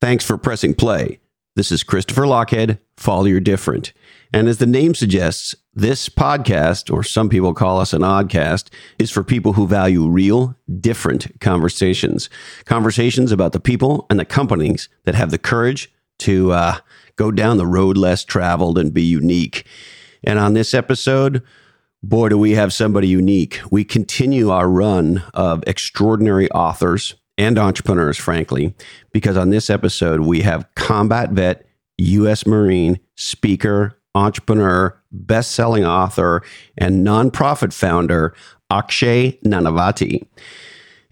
Thanks for pressing play. This is Christopher Lochhead, Follow Your Different. And as the name suggests, this podcast, or some people call us an oddcast, is for people who value real, different conversations. Conversations about the people and the companies that have the courage to uh, go down the road less traveled and be unique. And on this episode, boy, do we have somebody unique. We continue our run of extraordinary authors and entrepreneurs, frankly, because on this episode, we have combat vet, U.S. Marine, speaker, entrepreneur, best selling author, and nonprofit founder, Akshay Nanavati.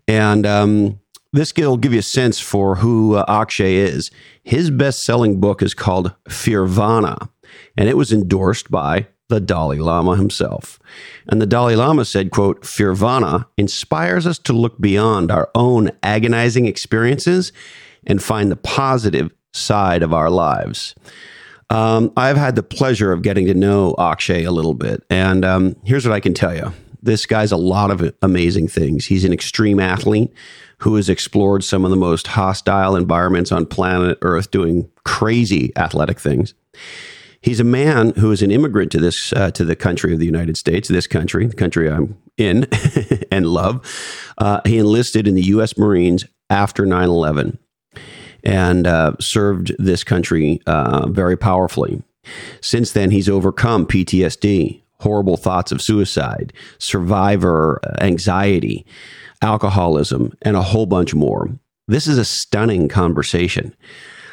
And um, this will give you a sense for who uh, Akshay is. His best selling book is called Fearvana, and it was endorsed by the Dalai Lama himself. And the Dalai Lama said, quote, Fearvana inspires us to look beyond our own agonizing experiences and find the positive side of our lives. Um, I've had the pleasure of getting to know Akshay a little bit. And um, here's what I can tell you this guy's a lot of amazing things. He's an extreme athlete who has explored some of the most hostile environments on planet Earth doing crazy athletic things. He's a man who is an immigrant to this uh, to the country of the United States, this country, the country I'm in and love. Uh, he enlisted in the U.S. Marines after 9 11 and uh, served this country uh, very powerfully. Since then, he's overcome PTSD, horrible thoughts of suicide, survivor anxiety, alcoholism, and a whole bunch more. This is a stunning conversation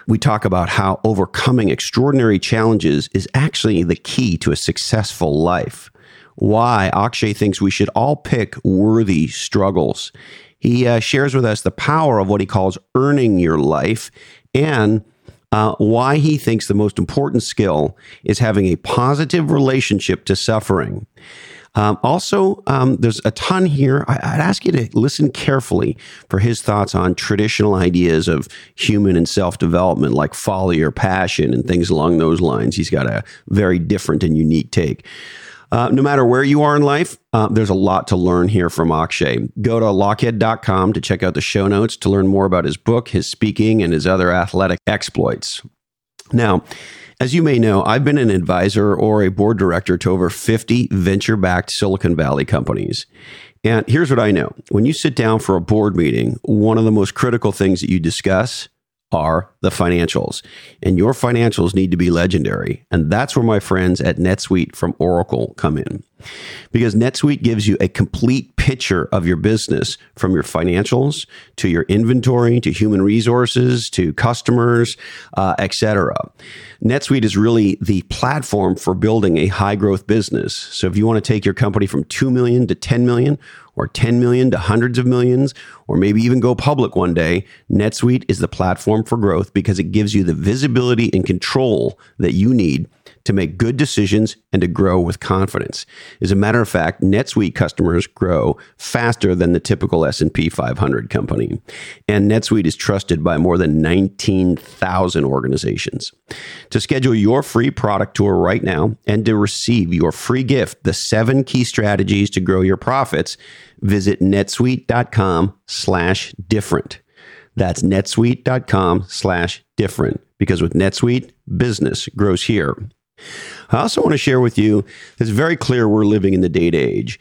we talk about how overcoming extraordinary challenges is actually the key to a successful life. Why Akshay thinks we should all pick worthy struggles. He uh, shares with us the power of what he calls earning your life and uh, why he thinks the most important skill is having a positive relationship to suffering. Um, also, um, there's a ton here. I, would ask you to listen carefully for his thoughts on traditional ideas of human and self development, like folly or passion and things along those lines. He's got a very different and unique take. Uh, no matter where you are in life, uh, there's a lot to learn here from Akshay. Go to lochhead.com to check out the show notes to learn more about his book, his speaking, and his other athletic exploits. Now, as you may know, I've been an advisor or a board director to over 50 venture backed Silicon Valley companies. And here's what I know when you sit down for a board meeting, one of the most critical things that you discuss are the financials. And your financials need to be legendary. And that's where my friends at NetSuite from Oracle come in. Because NetSuite gives you a complete picture of your business from your financials to your inventory to human resources to customers, uh, etc. NetSuite is really the platform for building a high growth business. So if you want to take your company from 2 million to 10 million or 10 million to hundreds of millions, or maybe even go public one day, NetSuite is the platform for growth because it gives you the visibility and control that you need to make good decisions and to grow with confidence. As a matter of fact, NetSuite customers grow faster than the typical S&P 500 company. And NetSuite is trusted by more than 19,000 organizations. To schedule your free product tour right now and to receive your free gift, the 7 key strategies to grow your profits, visit netsuite.com slash different. That's netsuite.com slash different because with NetSuite, business grows here. I also want to share with you it's very clear we're living in the data age.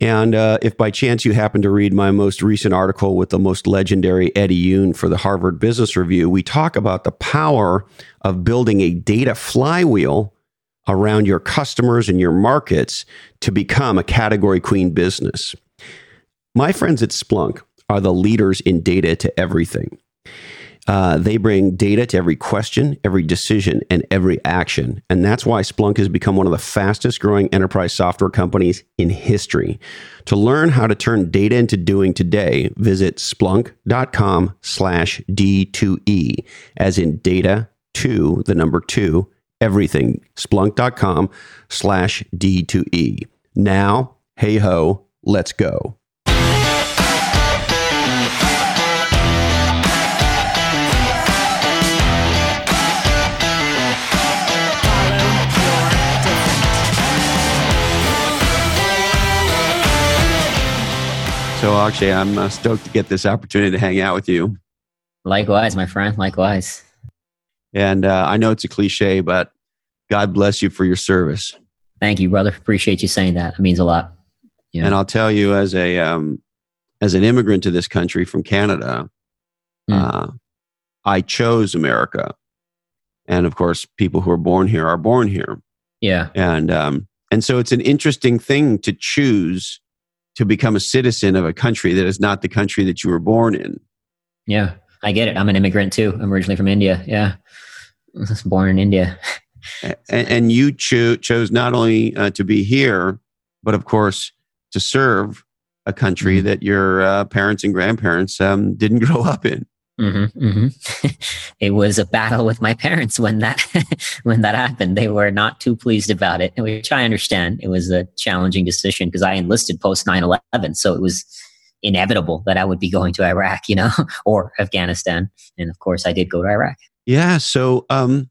And uh, if by chance you happen to read my most recent article with the most legendary Eddie Yoon for the Harvard Business Review, we talk about the power of building a data flywheel around your customers and your markets to become a category queen business. My friends at Splunk are the leaders in data to everything. Uh, they bring data to every question, every decision, and every action. And that's why Splunk has become one of the fastest growing enterprise software companies in history. To learn how to turn data into doing today, visit splunk.com slash D2E, as in data to the number two, everything. Splunk.com slash D2E. Now, hey ho, let's go. So, Akshay, I'm uh, stoked to get this opportunity to hang out with you. Likewise, my friend. Likewise. And uh, I know it's a cliche, but God bless you for your service. Thank you, brother. Appreciate you saying that. It means a lot. Yeah. And I'll tell you, as a um, as an immigrant to this country from Canada, mm. uh, I chose America, and of course, people who are born here are born here. Yeah, and um, and so it's an interesting thing to choose to become a citizen of a country that is not the country that you were born in. Yeah, I get it. I'm an immigrant too. I'm originally from India. Yeah, I was born in India. and, and, you cho- chose not only uh, to be here, but of course to serve a country mm-hmm. that your uh, parents and grandparents um, didn't grow up in. Mm-hmm, mm-hmm. it was a battle with my parents when that when that happened. They were not too pleased about it, which I understand. It was a challenging decision because I enlisted post 9-11, so it was inevitable that I would be going to Iraq, you know, or Afghanistan, and of course, I did go to Iraq. Yeah. So, um,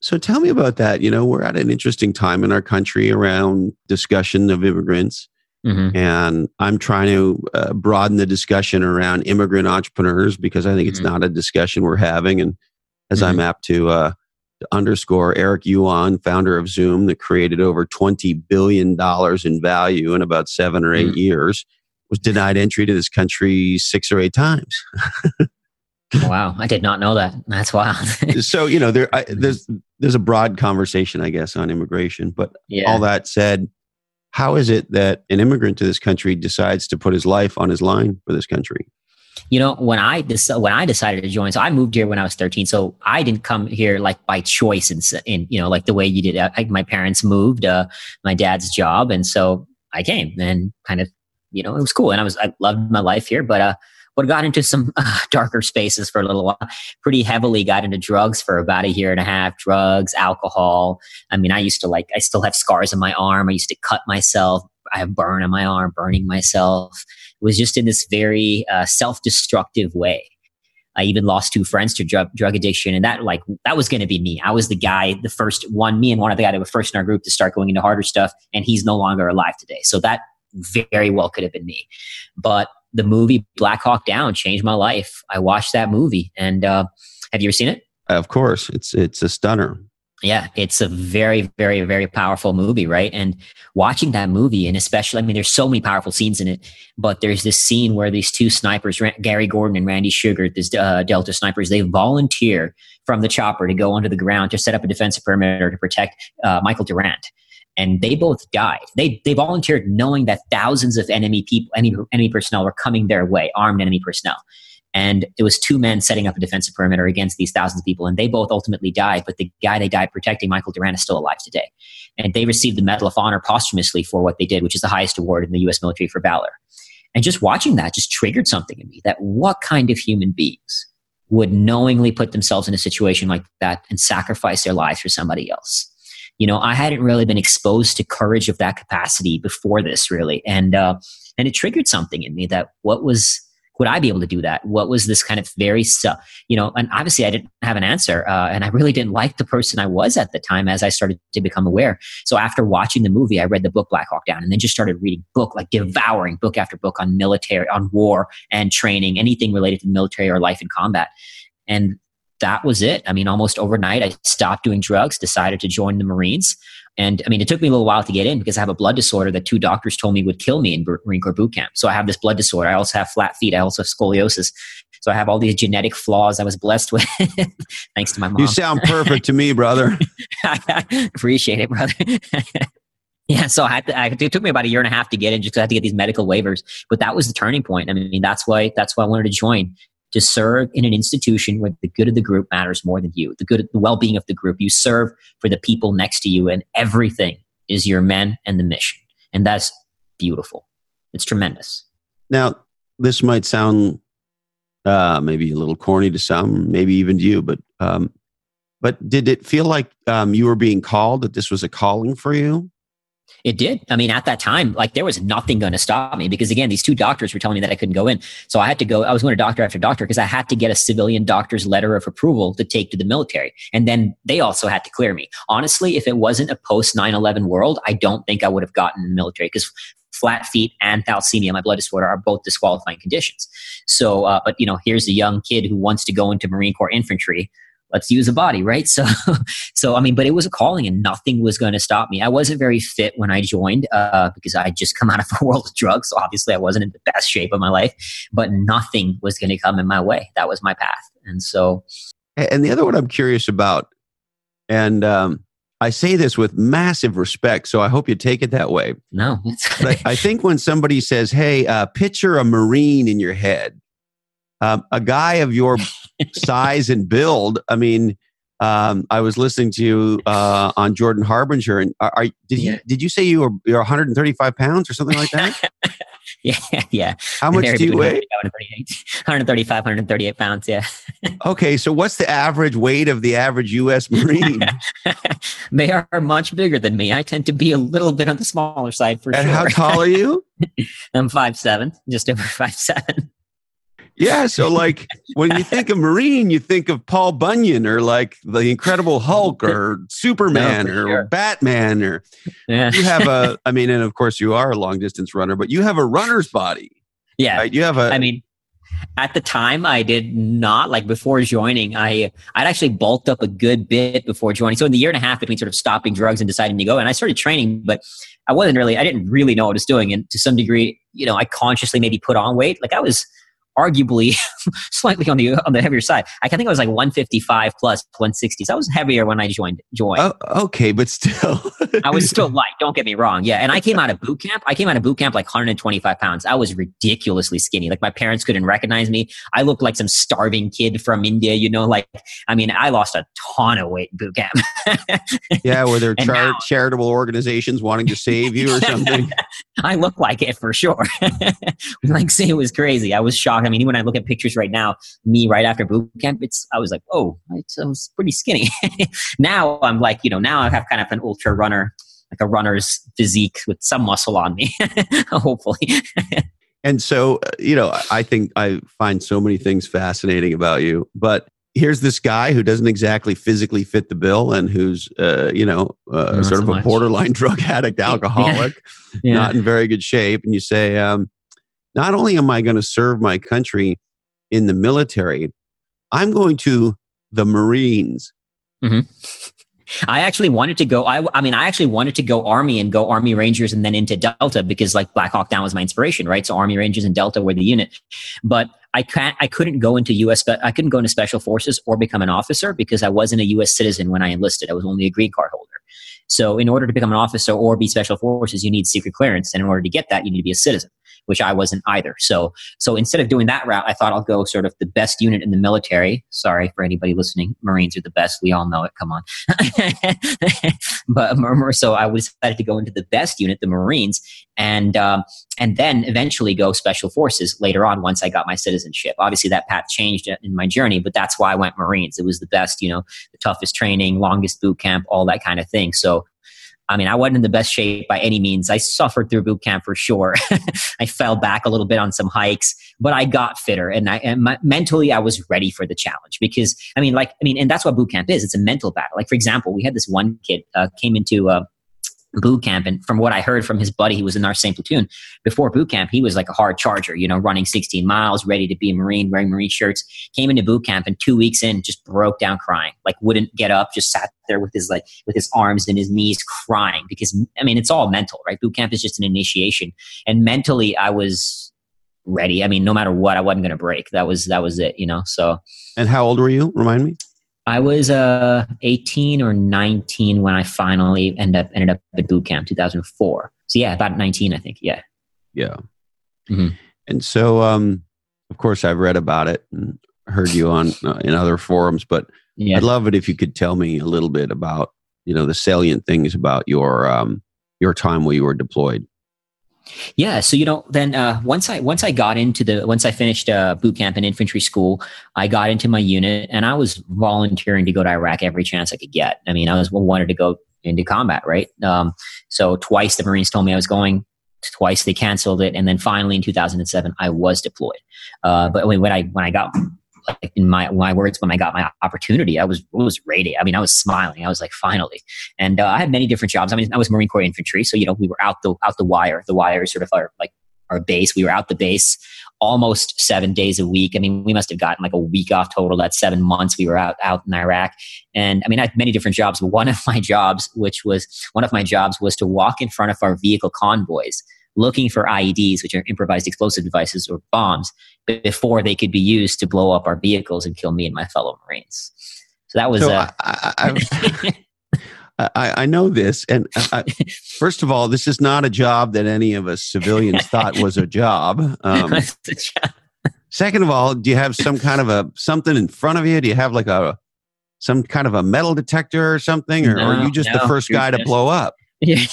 so tell me about that. You know, we're at an interesting time in our country around discussion of immigrants. Mm-hmm. And I'm trying to uh, broaden the discussion around immigrant entrepreneurs because I think it's mm-hmm. not a discussion we're having. And as mm-hmm. I'm apt to, uh, to underscore, Eric Yuan, founder of Zoom, that created over $20 billion in value in about seven or 8 mm. years, was denied entry to this country six or eight times. wow, I did not know that. That's wild. so you know, there I, there's there's a broad conversation, I guess, on immigration. But yeah. all that said, how is it that an immigrant to this country decides to put his life on his line for this country? You know, when I when I decided to join, so I moved here when I was 13. So I didn't come here like by choice, and you know, like the way you did. I, my parents moved, uh, my dad's job, and so I came and kind of, you know, it was cool, and I was I loved my life here, but uh, but got into some uh, darker spaces for a little while. Pretty heavily got into drugs for about a year and a half. Drugs, alcohol. I mean, I used to like. I still have scars on my arm. I used to cut myself. I have burn on my arm, burning myself. It was just in this very uh, self-destructive way. I even lost two friends to drug drug addiction, and that like that was going to be me. I was the guy, the first one, me and one other guy that were first in our group to start going into harder stuff, and he's no longer alive today. So that very well could have been me. But the movie Black Hawk Down changed my life. I watched that movie, and uh, have you ever seen it? Of course, it's it's a stunner. Yeah, it's a very, very, very powerful movie, right? And watching that movie, and especially, I mean, there's so many powerful scenes in it, but there's this scene where these two snipers, Gary Gordon and Randy Shughart, these uh, Delta snipers, they volunteer from the chopper to go onto the ground to set up a defensive perimeter to protect uh, Michael Durant and they both died. They they volunteered knowing that thousands of enemy people, enemy, enemy personnel were coming their way, armed enemy personnel. And it was two men setting up a defensive perimeter against these thousands of people, and they both ultimately died. But the guy they died protecting, Michael Durant, is still alive today. And they received the Medal of Honor posthumously for what they did, which is the highest award in the U.S. military for valor. And just watching that just triggered something in me that what kind of human beings would knowingly put themselves in a situation like that and sacrifice their lives for somebody else? You know, I hadn't really been exposed to courage of that capacity before this, really, and uh, and it triggered something in me that what was would I be able to do that? What was this kind of very, you know, and obviously I didn't have an answer. Uh, and I really didn't like the person I was at the time as I started to become aware. So after watching the movie, I read the book Black Hawk Down and then just started reading book, like devouring book after book on military, on war and training, anything related to military or life in combat. And that was it. I mean, almost overnight, I stopped doing drugs, decided to join the Marines. And I mean, it took me a little while to get in because I have a blood disorder that two doctors told me would kill me in Marine Corps boot camp. So I have this blood disorder. I also have flat feet. I also have scoliosis. So I have all these genetic flaws I was blessed with, thanks to my mom. You sound perfect to me, brother. Appreciate it, brother. Yeah, so I had to, I, it took me about a year and a half to get in just because I had to get these medical waivers. But that was the turning point. I mean, that's why that's why I wanted to join to serve in an institution where the good of the group matters more than you, the good, the well-being of the group. You serve for the people next to you, and everything is your men and the mission, and that's beautiful. It's tremendous. Now, this might sound uh, maybe a little corny to some, maybe even to you, but um, but did it feel like um, you were being called that this was a calling for you? It did. I mean, at that time, like there was nothing going to stop me because again, these two doctors were telling me that I couldn't go in. So I had to go, I was going to doctor after doctor because I had to get a civilian doctor's letter of approval to take to the military. And then they also had to clear me. Honestly, if it wasn't a post 9 11 world, I don't think I would have gotten in the military because flat feet and thalassemia, my blood disorder, are both disqualifying conditions. So, uh, but you know, here's a young kid who wants to go into Marine Corps infantry let's use a body, right? So, so I mean, but it was a calling, and nothing was going to stop me. I wasn't very fit when I joined uh, because I just come out of a world of drugs. So obviously, I wasn't in the best shape of my life, but nothing was going to come in my way. That was my path, and so. And the other one I'm curious about, and um, I say this with massive respect, so I hope you take it that way. No, I, I, think when somebody says, "Hey, uh, picture a Marine in your head," um, a guy of your size and build. I mean, um, I was listening to you uh, on Jordan Harbinger, and are, are did you did you say you were you're 135 pounds or something like that? yeah, yeah. How much do you weigh? 135, 138 pounds. Yeah. okay, so what's the average weight of the average U.S. Marine? they are much bigger than me. I tend to be a little bit on the smaller side for and sure. And how tall are you? I'm five seven, just over five seven. Yeah, so like when you think of Marine, you think of Paul Bunyan or like the Incredible Hulk or Superman no, or sure. Batman or yeah. you have a I mean, and of course you are a long distance runner, but you have a runner's body. Yeah. Right? You have a I mean at the time I did not like before joining, I I'd actually bulked up a good bit before joining. So in the year and a half between sort of stopping drugs and deciding to go, and I started training, but I wasn't really I didn't really know what I was doing. And to some degree, you know, I consciously maybe put on weight. Like I was arguably slightly on the on the heavier side. I think I was like 155 plus 160. So I was heavier when I joined joined. Oh, okay, but still, I was still light. Don't get me wrong. Yeah, and I came out of boot camp. I came out of boot camp like 125 pounds. I was ridiculously skinny. Like my parents couldn't recognize me. I looked like some starving kid from India. You know, like I mean, I lost a ton of weight in boot camp. yeah, were there char- now, charitable organizations wanting to save you or something? I look like it for sure. like, say it was crazy. I was shocked I mean, when I look at pictures right now, me right after boot camp, it's I was like, oh, I was pretty skinny. now I'm like, you know, now I have kind of an ultra runner, like a runner's physique with some muscle on me, hopefully. and so, uh, you know, I think I find so many things fascinating about you, but here's this guy who doesn't exactly physically fit the bill and who's uh, you know uh, sort so of a much. borderline drug addict alcoholic yeah. Yeah. not in very good shape and you say um, not only am I going to serve my country in the military, I'm going to the Marines. Mm-hmm. I actually wanted to go. I, I mean, I actually wanted to go Army and go Army Rangers and then into Delta because like Black Hawk Down was my inspiration, right? So Army Rangers and Delta were the unit. But I can't, I couldn't go into U.S. I couldn't go into Special Forces or become an officer because I wasn't a U.S. citizen when I enlisted. I was only a green card holder. So in order to become an officer or be Special Forces, you need secret clearance, and in order to get that, you need to be a citizen which I wasn't either. So, so instead of doing that route, I thought I'll go sort of the best unit in the military. Sorry for anybody listening. Marines are the best. We all know it. Come on. but murmur. so I decided to go into the best unit, the Marines, and um, and then eventually go special forces later on once I got my citizenship. Obviously, that path changed in my journey, but that's why I went Marines. It was the best, you know, the toughest training, longest boot camp, all that kind of thing. So I mean, I wasn't in the best shape by any means. I suffered through boot camp for sure. I fell back a little bit on some hikes, but I got fitter and I and my, mentally I was ready for the challenge because I mean, like I mean, and that's what boot camp is. It's a mental battle. Like for example, we had this one kid uh, came into uh, boot camp and from what i heard from his buddy he was in our same platoon. Before boot camp he was like a hard charger you know running 16 miles ready to be a marine wearing marine shirts. Came into boot camp and two weeks in just broke down crying. Like wouldn't get up just sat there with his like with his arms and his knees crying because i mean it's all mental right? Boot camp is just an initiation. And mentally i was ready. I mean no matter what i wasn't going to break. That was that was it you know so. And how old were you? Remind me I was uh, 18 or 19 when I finally ended up ended up at boot camp 2004. So yeah, about 19, I think. Yeah. Yeah. Mm-hmm. And so, um, of course, I've read about it and heard you on uh, in other forums, but yeah. I'd love it if you could tell me a little bit about you know the salient things about your um, your time while you were deployed. Yeah, so you know, then uh, once I once I got into the once I finished uh, boot camp and infantry school, I got into my unit and I was volunteering to go to Iraq every chance I could get. I mean, I was wanted to go into combat, right? Um, so twice the Marines told me I was going. Twice they canceled it, and then finally in 2007 I was deployed. Uh, but when I when I got like in my my words when I got my opportunity, I was was radiant. I mean, I was smiling. I was like, finally. And uh, I had many different jobs. I mean, I was Marine Corps infantry, so you know we were out the out the wire. The wire is sort of our like our base. We were out the base almost seven days a week. I mean, we must have gotten like a week off total. That's seven months we were out out in Iraq. And I mean, I had many different jobs, but one of my jobs, which was one of my jobs, was to walk in front of our vehicle convoys looking for IEDs, which are improvised explosive devices or bombs, before they could be used to blow up our vehicles and kill me and my fellow Marines. So that was. So uh, I, I, I, know this, and I, first of all, this is not a job that any of us civilians thought was a job. Um, second of all, do you have some kind of a something in front of you? Do you have like a some kind of a metal detector or something, or, no, or are you just no, the first guy to blow up? Yeah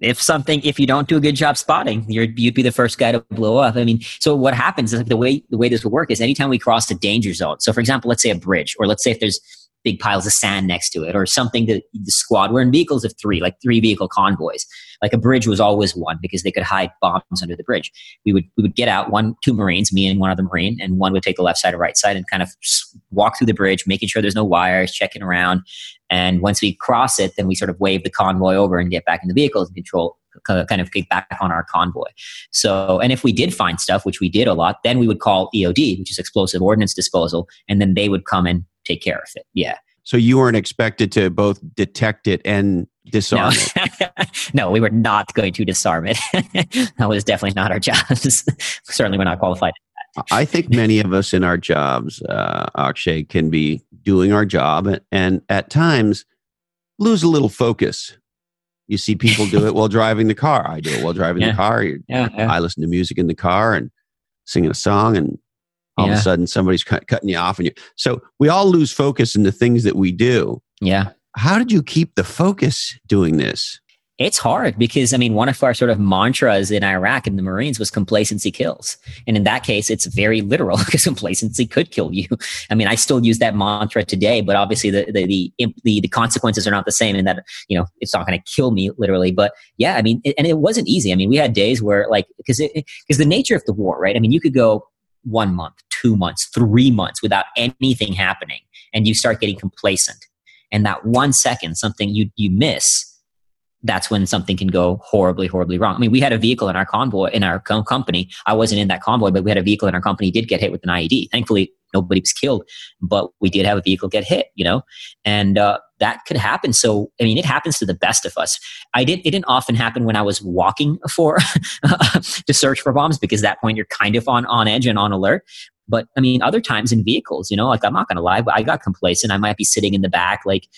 if something if you don't do a good job spotting you would be the first guy to blow up. I mean so what happens is like the way the way this would work is anytime we cross a danger zone so for example let's say a bridge or let's say if there's big piles of sand next to it or something that the squad were in vehicles of three like three vehicle convoys. Like a bridge was always one because they could hide bombs under the bridge. We would we would get out one two marines me and one other marine and one would take the left side or right side and kind of walk through the bridge making sure there's no wires checking around. And once we cross it then we sort of wave the convoy over and get back in the vehicles and control kind of get back on our convoy. So, and if we did find stuff, which we did a lot, then we would call EOD, which is explosive ordnance disposal, and then they would come and take care of it. Yeah. So you weren't expected to both detect it and disarm no. it. no, we were not going to disarm it. that was definitely not our jobs. Certainly, we're not qualified. I think many of us in our jobs, uh, Akshay, can be doing our job and at times lose a little focus. You see people do it while driving the car. I do it while driving yeah. the car. Yeah, yeah. I listen to music in the car and singing a song and all yeah. of a sudden somebody's cut, cutting you off and you so we all lose focus in the things that we do yeah how did you keep the focus doing this it's hard because I mean, one of our sort of mantras in Iraq and the Marines was complacency kills. And in that case, it's very literal because complacency could kill you. I mean, I still use that mantra today, but obviously the, the, the, the, the consequences are not the same in that, you know, it's not going to kill me literally. But yeah, I mean, it, and it wasn't easy. I mean, we had days where like, because it, because the nature of the war, right? I mean, you could go one month, two months, three months without anything happening, and you start getting complacent. And that one second, something you you miss, that's when something can go horribly, horribly wrong. I mean, we had a vehicle in our convoy in our company. I wasn't in that convoy, but we had a vehicle in our company did get hit with an IED. Thankfully, nobody was killed, but we did have a vehicle get hit. You know, and uh, that could happen. So, I mean, it happens to the best of us. I did. It didn't often happen when I was walking for to search for bombs because at that point you're kind of on on edge and on alert. But I mean, other times in vehicles, you know, like I'm not going to lie, but I got complacent. I might be sitting in the back, like,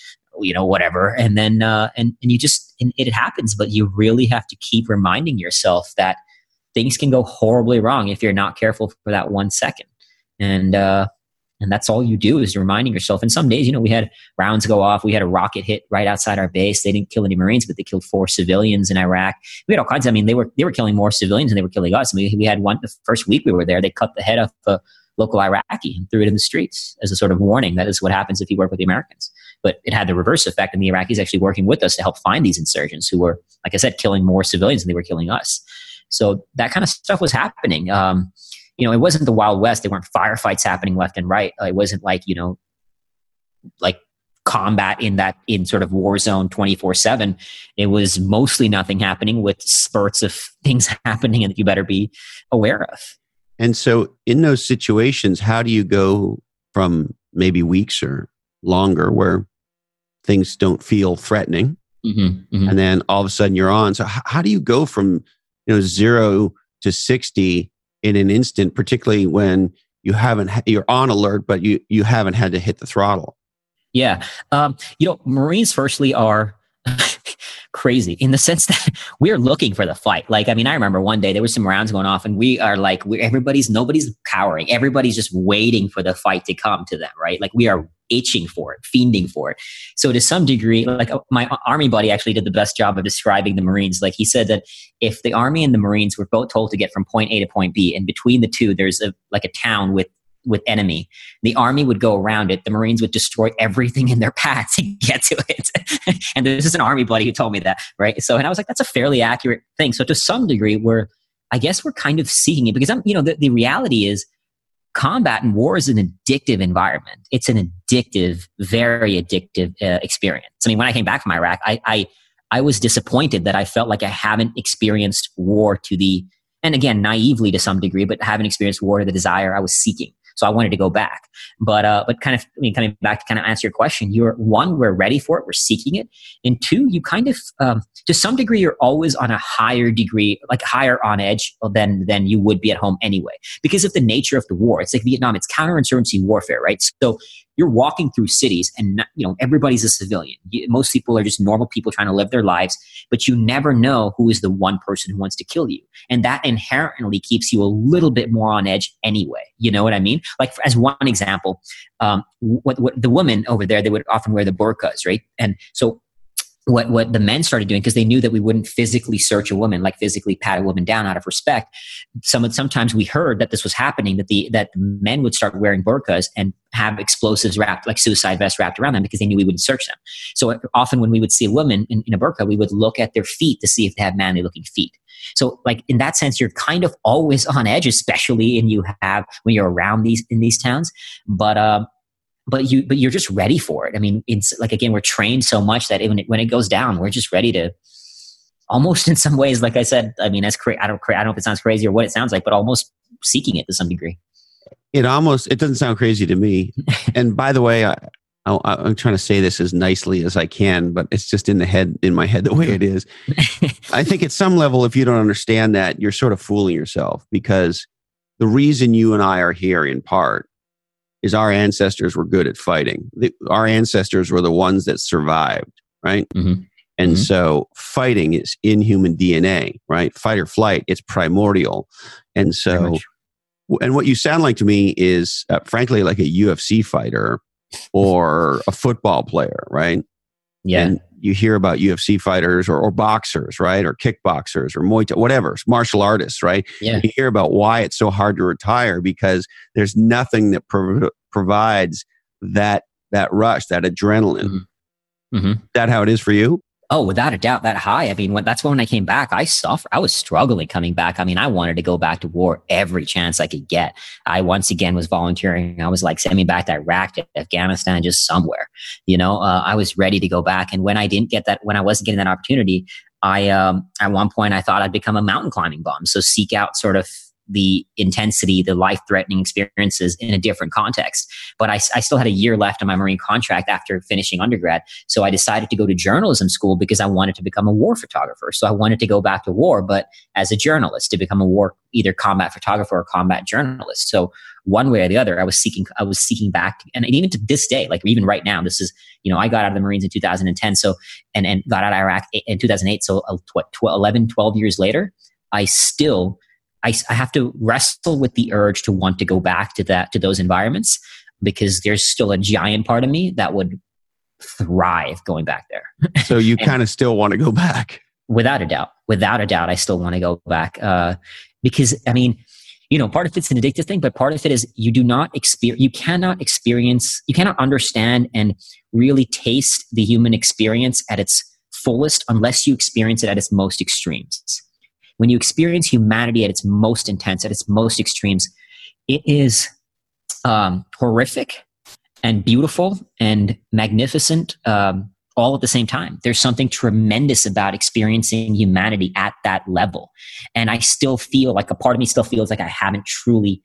you know, whatever. And then, uh, and, and you just, and it happens, but you really have to keep reminding yourself that things can go horribly wrong if you're not careful for that one second. And, uh, and that's all you do is reminding yourself. And some days, you know, we had rounds go off. We had a rocket hit right outside our base. They didn't kill any Marines, but they killed four civilians in Iraq. We had all kinds. Of, I mean, they were they were killing more civilians than they were killing us. I mean, we had one the first week we were there. They cut the head off a local Iraqi and threw it in the streets as a sort of warning. That is what happens if you work with the Americans. But it had the reverse effect, and the Iraqis actually working with us to help find these insurgents who were, like I said, killing more civilians than they were killing us. So that kind of stuff was happening. Um, you know, it wasn't the Wild West. There weren't firefights happening left and right. It wasn't like, you know, like combat in that in sort of war zone 24 7 it was mostly nothing happening with spurts of things happening and that you better be aware of and so in those situations how do you go from maybe weeks or longer where things don't feel threatening mm-hmm, mm-hmm. and then all of a sudden you're on so how do you go from you know zero to 60 in an instant, particularly when you haven't you're on alert, but you you haven't had to hit the throttle. Yeah, um, you know, Marines firstly are crazy in the sense that we're looking for the fight. Like, I mean, I remember one day there was some rounds going off, and we are like, we everybody's nobody's cowering, everybody's just waiting for the fight to come to them, right? Like, we are itching for it, fiending for it. So to some degree, like uh, my army buddy actually did the best job of describing the Marines. Like he said that if the army and the Marines were both told to get from point A to point B, and between the two, there's a like a town with with enemy. The army would go around it. The Marines would destroy everything in their path to get to it. and this is an army buddy who told me that, right? So, and I was like, that's a fairly accurate thing. So to some degree, we're, I guess we're kind of seeing it because I'm, you know, the, the reality is combat and war is an addictive environment. It's an addictive, very addictive uh, experience. I mean, when I came back from Iraq, I, I, I was disappointed that I felt like I haven't experienced war to the, and again, naively to some degree, but haven't experienced war to the desire I was seeking. So I wanted to go back. But uh, but kind of I mean, coming back to kind of answer your question, you're one, we're ready for it, we're seeking it, and two, you kind of um, to some degree you're always on a higher degree, like higher on edge than than you would be at home anyway, because of the nature of the war. It's like Vietnam, it's counterinsurgency warfare, right? So you're walking through cities and not, you know everybody's a civilian. You, most people are just normal people trying to live their lives but you never know who is the one person who wants to kill you. And that inherently keeps you a little bit more on edge anyway. You know what i mean? Like as one example um, what, what the women over there they would often wear the burqas right? And so what what the men started doing because they knew that we wouldn't physically search a woman like physically pat a woman down out of respect. Some sometimes we heard that this was happening that the that men would start wearing burqas and have explosives wrapped like suicide vests wrapped around them because they knew we wouldn't search them. So often when we would see a woman in, in a burqa we would look at their feet to see if they have manly looking feet. So like in that sense you're kind of always on edge especially and you have when you're around these in these towns. But um but you but you're just ready for it. I mean, it's like again, we're trained so much that when it, when it goes down, we're just ready to almost in some ways, like I said. I mean, that's cra- I don't I don't know if it sounds crazy or what it sounds like, but almost seeking it to some degree. It almost it doesn't sound crazy to me. and by the way, I, I, am trying to say this as nicely as I can, but it's just in the head in my head the way it is. I think at some level, if you don't understand that, you're sort of fooling yourself because the reason you and I are here in part is our ancestors were good at fighting. The, our ancestors were the ones that survived, right? Mm-hmm. And mm-hmm. so fighting is in human DNA, right? Fight or flight, it's primordial. And so, and what you sound like to me is, uh, frankly, like a UFC fighter or a football player, right? Yeah. And you hear about UFC fighters or, or boxers, right? Or kickboxers or Muay Thai, whatever, martial artists, right? Yeah. You hear about why it's so hard to retire because there's nothing that pro- provides that that rush, that adrenaline. Mm-hmm. Mm-hmm. Is that how it is for you? Oh, without a doubt, that high. I mean, when, that's when I came back. I suffered. I was struggling coming back. I mean, I wanted to go back to war every chance I could get. I once again was volunteering. I was like, send me back to Iraq, to Afghanistan, just somewhere. You know, uh, I was ready to go back. And when I didn't get that, when I wasn't getting that opportunity, I um, at one point I thought I'd become a mountain climbing bum. So seek out sort of the intensity, the life threatening experiences in a different context. But I, I, still had a year left on my Marine contract after finishing undergrad. So I decided to go to journalism school because I wanted to become a war photographer. So I wanted to go back to war, but as a journalist to become a war, either combat photographer or combat journalist. So one way or the other, I was seeking, I was seeking back. And even to this day, like even right now, this is, you know, I got out of the Marines in 2010. So, and, and got out of Iraq in 2008. So uh, what, 12, 11, 12 years later, I still I, I have to wrestle with the urge to want to go back to that to those environments because there's still a giant part of me that would thrive going back there. So you kind of still want to go back, without a doubt. Without a doubt, I still want to go back uh, because I mean, you know, part of it's an addictive thing, but part of it is you do not experience, you cannot experience, you cannot understand and really taste the human experience at its fullest unless you experience it at its most extremes when you experience humanity at its most intense, at its most extremes, it is um, horrific and beautiful and magnificent um, all at the same time. There's something tremendous about experiencing humanity at that level. And I still feel like a part of me still feels like I haven't truly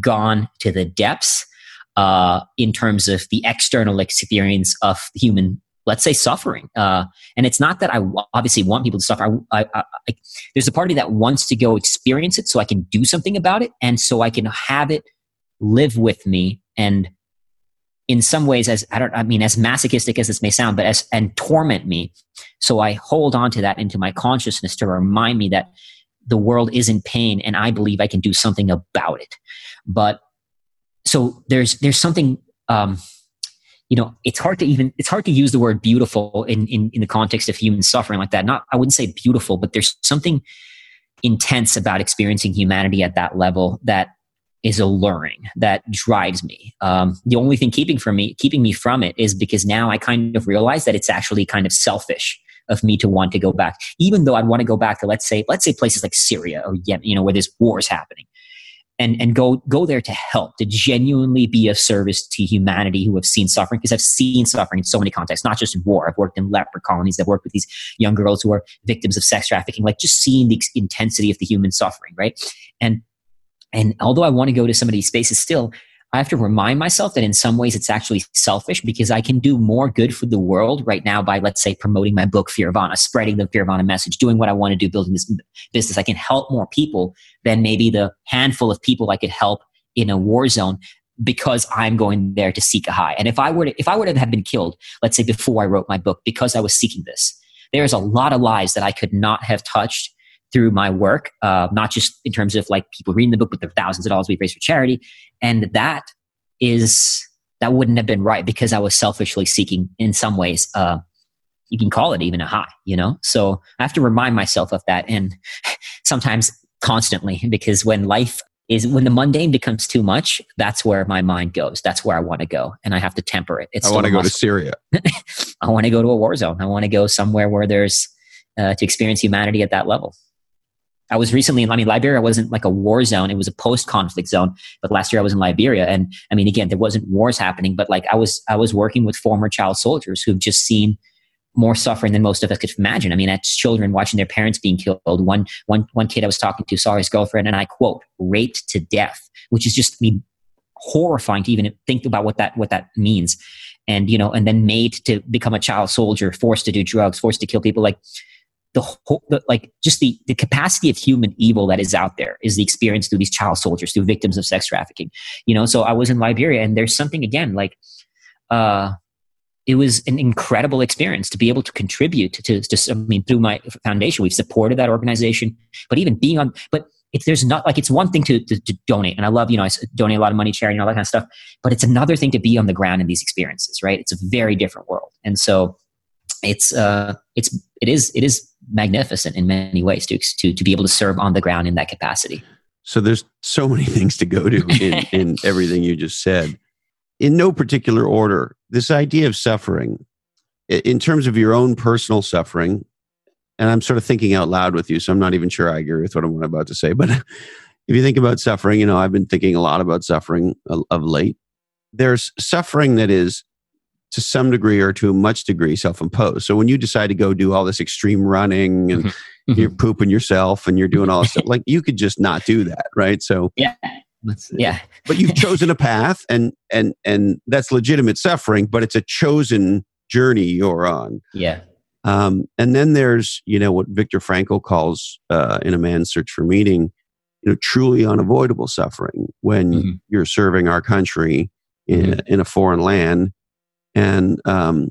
gone to the depths uh, in terms of the external experience of human let's say suffering. Uh, and it's not that i w- obviously want people to suffer. I, I, I, there's a party that wants to go experience it so i can do something about it and so i can have it live with me and in some ways as i don't i mean as masochistic as this may sound but as and torment me. So i hold on to that into my consciousness to remind me that the world is in pain and i believe i can do something about it. But so there's there's something um, you know, it's hard to even, it's hard to use the word beautiful in, in, in the context of human suffering like that. Not, I wouldn't say beautiful, but there's something intense about experiencing humanity at that level that is alluring, that drives me. Um, the only thing keeping from me, keeping me from it is because now I kind of realize that it's actually kind of selfish of me to want to go back, even though I'd want to go back to, let's say, let's say places like Syria or Yemen, you know, where there's wars happening and and go go there to help to genuinely be of service to humanity who have seen suffering because I've seen suffering in so many contexts not just in war. I've worked in leper colonies I've worked with these young girls who are victims of sex trafficking like just seeing the intensity of the human suffering right? And and although I want to go to some of these spaces still I have to remind myself that in some ways it's actually selfish because I can do more good for the world right now by, let's say, promoting my book, Fearvana, spreading the Fearvana message, doing what I want to do, building this business. I can help more people than maybe the handful of people I could help in a war zone because I'm going there to seek a high. And if I were to, if I were to have been killed, let's say before I wrote my book, because I was seeking this, there's a lot of lives that I could not have touched through my work, uh, not just in terms of like people reading the book, but the thousands of dollars we've raised for charity. And that is, that wouldn't have been right because I was selfishly seeking in some ways, uh, you can call it even a high, you know? So I have to remind myself of that and sometimes constantly because when life is when the mundane becomes too much, that's where my mind goes. That's where I want to go, and I have to temper it. It's I want to go to Syria. I want to go to a war zone. I want to go somewhere where there's uh, to experience humanity at that level. I was recently in, I mean, Liberia wasn't like a war zone. It was a post conflict zone. But last year I was in Liberia. And I mean, again, there wasn't wars happening, but like I was, I was working with former child soldiers who've just seen more suffering than most of us could imagine. I mean, that's children watching their parents being killed. One, one, one kid I was talking to saw his girlfriend and I quote, raped to death, which is just, I mean, horrifying to even think about what that, what that means. And, you know, and then made to become a child soldier, forced to do drugs, forced to kill people. Like, the whole, the, like just the, the capacity of human evil that is out there is the experience through these child soldiers, through victims of sex trafficking. You know, so I was in Liberia and there's something again, like, uh, it was an incredible experience to be able to contribute to, to, I mean, through my foundation, we've supported that organization, but even being on, but if there's not like, it's one thing to, to, to, donate. And I love, you know, I donate a lot of money, charity and all that kind of stuff, but it's another thing to be on the ground in these experiences, right? It's a very different world. And so it's, uh, it's, it is, it is magnificent in many ways to, to, to be able to serve on the ground in that capacity. So there's so many things to go to in, in everything you just said. In no particular order, this idea of suffering, in terms of your own personal suffering, and I'm sort of thinking out loud with you, so I'm not even sure I agree with what I'm about to say. But if you think about suffering, you know, I've been thinking a lot about suffering of late. There's suffering that is to some degree or to a much degree self-imposed. So when you decide to go do all this extreme running and mm-hmm. you're mm-hmm. pooping yourself and you're doing all this stuff, like you could just not do that, right? So yeah. yeah. but you've chosen a path and and and that's legitimate suffering, but it's a chosen journey you're on. Yeah. Um, and then there's, you know, what Viktor Frankl calls uh, in A Man's Search for Meaning, you know, truly unavoidable suffering when mm-hmm. you're serving our country in, mm-hmm. in a foreign land and um,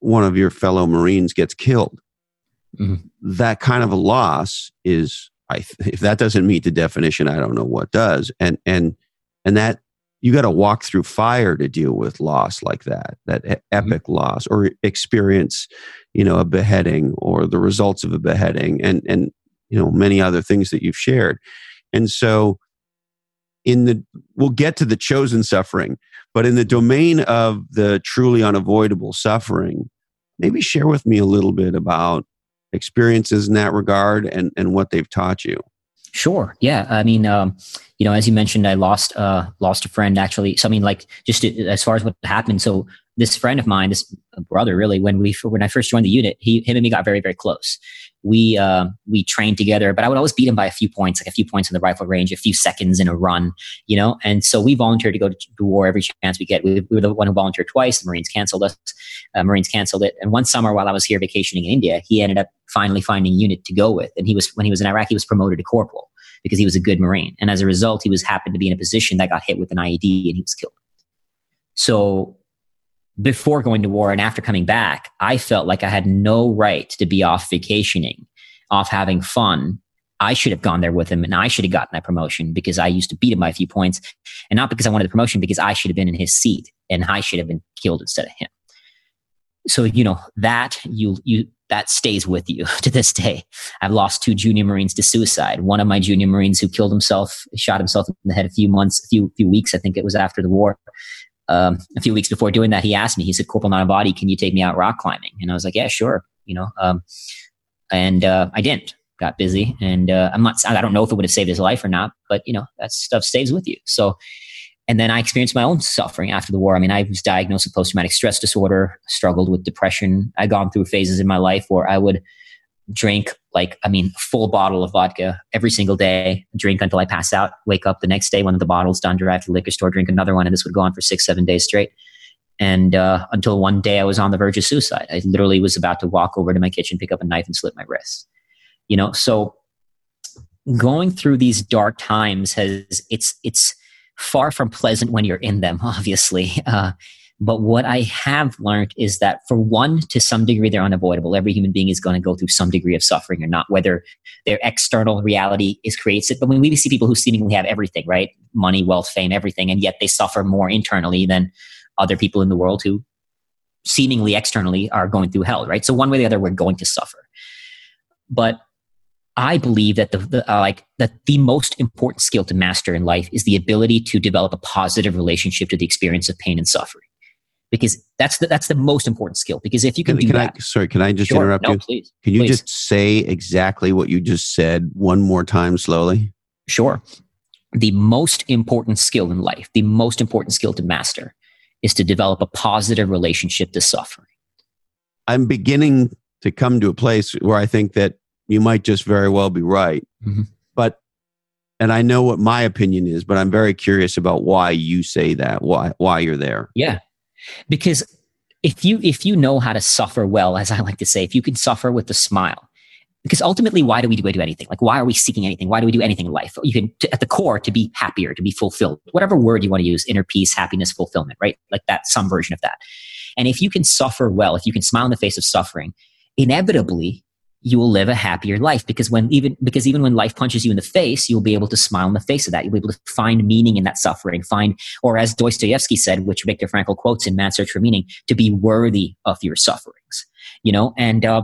one of your fellow Marines gets killed. Mm-hmm. That kind of a loss is, I, if that doesn't meet the definition, I don't know what does. And and and that you got to walk through fire to deal with loss like that, that mm-hmm. epic mm-hmm. loss, or experience, you know, a beheading or the results of a beheading, and and you know many other things that you've shared. And so, in the we'll get to the chosen suffering but in the domain of the truly unavoidable suffering, maybe share with me a little bit about experiences in that regard and, and what they've taught you. Sure. Yeah. I mean, um, you know, as you mentioned, I lost uh, lost a friend actually. So I mean, like, just to, as far as what happened. So this friend of mine, this brother, really, when we when I first joined the unit, he him and me got very very close. We uh, we trained together, but I would always beat him by a few points, like a few points in the rifle range, a few seconds in a run, you know. And so we volunteered to go to war every chance we get. We, we were the one who volunteered twice. The Marines canceled us. Uh, Marines canceled it. And one summer while I was here vacationing in India, he ended up finally finding a unit to go with. And he was when he was in Iraq, he was promoted to corporal because he was a good Marine. And as a result, he was happened to be in a position that got hit with an IED and he was killed. So before going to war and after coming back, I felt like I had no right to be off vacationing, off having fun. I should have gone there with him and I should have gotten that promotion because I used to beat him by a few points and not because I wanted the promotion, because I should have been in his seat and I should have been killed instead of him. So, you know, that you, you, that stays with you to this day. I've lost two junior Marines to suicide. One of my junior Marines who killed himself, shot himself in the head a few months, a few, few weeks, I think it was after the war um, a few weeks before doing that, he asked me, he said, Corporal Nanavati, can you take me out rock climbing? And I was like, yeah, sure. You know, um, and uh, I didn't. got busy, and uh, I'm not. I don't know if it would have saved his life or not, but you know that stuff stays with you. So, and then I experienced my own suffering after the war. I mean, I was diagnosed with post traumatic stress disorder, struggled with depression. I gone through phases in my life where I would drink like I mean, full bottle of vodka every single day, drink until I pass out, wake up the next day one of the bottle's done, drive to the liquor store, drink another one, and this would go on for six, seven days straight. And uh, until one day I was on the verge of suicide. I literally was about to walk over to my kitchen, pick up a knife, and slit my wrist. You know, so going through these dark times has it's it's far from pleasant when you're in them, obviously. Uh, but what I have learned is that for one, to some degree, they're unavoidable. Every human being is going to go through some degree of suffering or not, whether their external reality is creates it. But when we see people who seemingly have everything, right? Money, wealth, fame, everything, and yet they suffer more internally than other people in the world who seemingly externally are going through hell, right? So one way or the other, we're going to suffer. But I believe that the, the uh, like that the most important skill to master in life is the ability to develop a positive relationship to the experience of pain and suffering because that's the, that's the most important skill. Because if you can, can do can that, I, sorry, can I just sure, interrupt no, you? Please, can you please. just say exactly what you just said one more time slowly? Sure. The most important skill in life, the most important skill to master, is to develop a positive relationship to suffering. I'm beginning to come to a place where I think that you might just very well be right. Mm-hmm. But and I know what my opinion is, but I'm very curious about why you say that, why why you're there. Yeah because if you if you know how to suffer well as i like to say if you can suffer with a smile because ultimately why do we do, anything? Like why are we seeking anything? Why do we do anything in life? You can to, at the core to be happier to be fulfilled whatever word you want to use inner peace happiness fulfillment right? Like that some version of that. And if you can suffer well if you can smile in the face of suffering inevitably you will live a happier life because when even because even when life punches you in the face you'll be able to smile in the face of that. You'll be able to find meaning in that suffering find or as dostoevsky said which viktor frankl quotes in man's search for meaning to be worthy of your sufferings you know? And uh,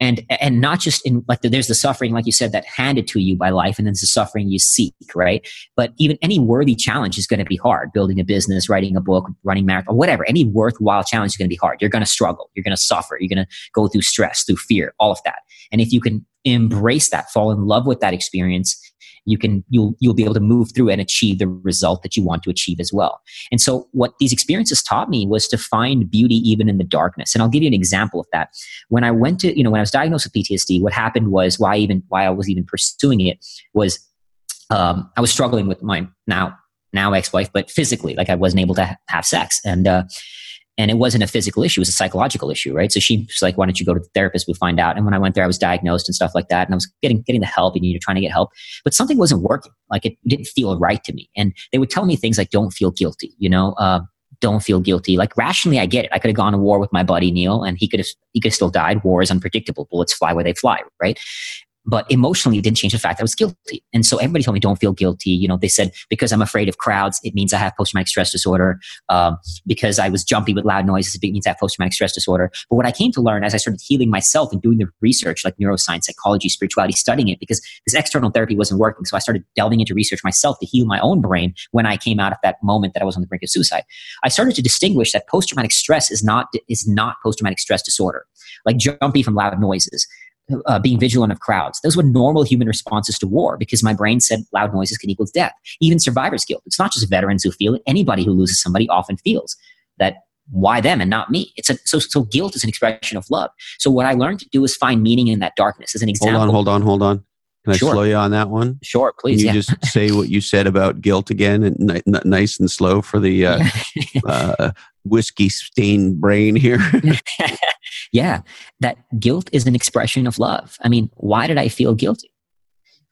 and and not just in like the, there's the suffering like you said that handed to you by life and then there's the suffering you seek right? But even any worthy challenge is going to be hard. Building a business writing a book running marathon whatever any worthwhile challenge is going to be hard. You're going to struggle. You're going to suffer. You're going to go through stress through fear all of that and if you can embrace that fall in love with that experience you can you'll you'll be able to move through and achieve the result that you want to achieve as well. And so what these experiences taught me was to find beauty even in the darkness. And I'll give you an example of that. When I went to, you know, when I was diagnosed with PTSD, what happened was why even why I was even pursuing it was um, I was struggling with my now now ex-wife, but physically, like I wasn't able to have sex. And uh, and it wasn't a physical issue; it was a psychological issue, right? So she was like, "Why don't you go to the therapist? We'll find out." And when I went there, I was diagnosed and stuff like that, and I was getting getting the help, and you're trying to get help, but something wasn't working. Like it didn't feel right to me, and they would tell me things like, "Don't feel guilty," you know. Uh, don't feel guilty. Like rationally, I get it. I could have gone to war with my buddy Neil, and he could have he could have still died. War is unpredictable. Bullets fly where they fly, right? But emotionally it didn't change the fact I was guilty. And so everybody told me, don't feel guilty. You know, they said, because I'm afraid of crowds, it means I have post-traumatic stress disorder. Um, because I was jumpy with loud noises, it means I have post-traumatic stress disorder. But what I came to learn as I started healing myself and doing the research, like neuroscience, psychology, spirituality, studying it, because this external therapy wasn't working. So I started delving into research myself to heal my own brain when I came out of that moment that I was on the brink of suicide. I started to distinguish that post-traumatic stress is not, is not post-traumatic stress disorder. Like jumpy from loud noises uh, being vigilant of crowds. Those were normal human responses to war because my brain said loud noises can equal death. Even survivor's guilt. It's not just veterans who feel it. Anybody who loses somebody often feels that why them and not me? It's a, so, so guilt is an expression of love. So what I learned to do is find meaning in that darkness as an example. Hold on, hold on, hold on. Can I Sure. slow you on that one? Sure, please. Can you yeah. just say what you said about guilt again, and ni- ni- nice and slow for the uh, uh, whiskey stained brain here? yeah, that guilt is an expression of love. I mean, why did I feel guilty?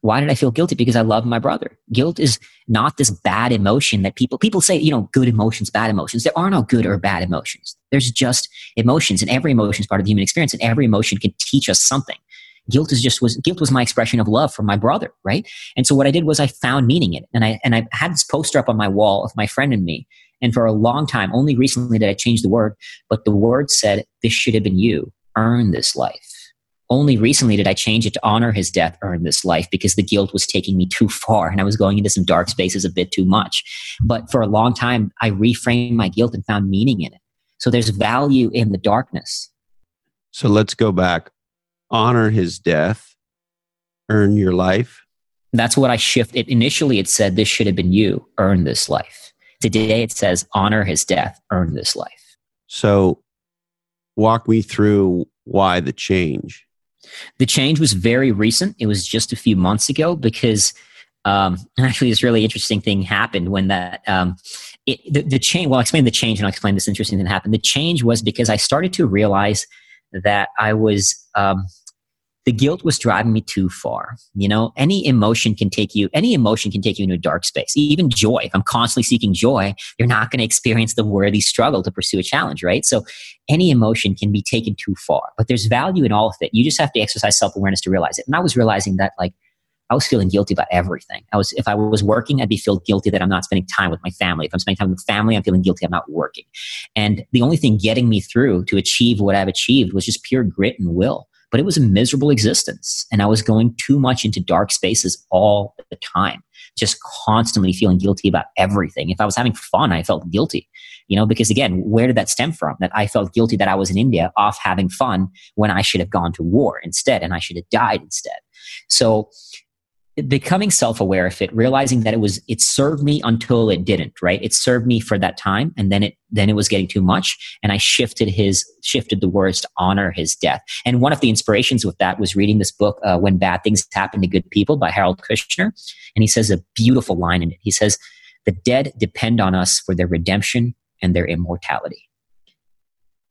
Why did I feel guilty? Because I love my brother. Guilt is not this bad emotion that people people say, you know, good emotions, bad emotions. There are no good or bad emotions. There's just emotions, and every emotion is part of the human experience, and every emotion can teach us something. Guilt is just was guilt was my expression of love for my brother, right? And so what I did was I found meaning in it, and I and I had this poster up on my wall of my friend and me. And for a long time, only recently did I change the word, but the word said, "This should have been you. Earn this life." only recently did I change it to honor his death, earn this life, because the guilt was taking me too far and I was going into some dark spaces a bit too much. But for a long time, I reframed my guilt and found meaning in it. So there's value in the darkness. so let's go back. Honor his death. earn your life? That's what I shifted. Initially, it said, This should have been you, earn this life. Today, it says, Honor his death, earn this life. So, walk me through why the change. The change was very recent. It was just a few months ago because um, actually this really interesting thing happened when that um, it, the, the change. Well, I'll explain the change and I'll explain this interesting thing that happened. The change was because I started to realize that I was um, the guilt was driving me too far. You know, any emotion can take you, any emotion can take you into a dark space. Even joy. If I'm constantly seeking joy, you're not going to experience the worthy struggle to pursue a challenge, right? So any emotion can be taken too far, but there's value in all of it. You just have to exercise self awareness to realize it. And I was realizing that like, I was feeling guilty about everything. I was, if I was working, I'd be feel guilty that I'm not spending time with my family. If I'm spending time with family, I'm feeling guilty I'm not working. And the only thing getting me through to achieve what I've achieved was just pure grit and will but it was a miserable existence. And I was going too much into dark spaces all the time, just constantly feeling guilty about everything. If I was having fun, I felt guilty, you know, because again, where did that stem from? That I felt guilty that I was in India off having fun when I should have gone to war instead and I should have died instead. So becoming self-aware of it realizing that it was it served me until it didn't right? It served me for that time and then it then it was getting too much and i shifted his shifted the words to honor his death. And one of the inspirations with that was reading this book uh, when bad things happen to good people by harold kushner and he says a beautiful line in it. He says the dead depend on us for their redemption and their immortality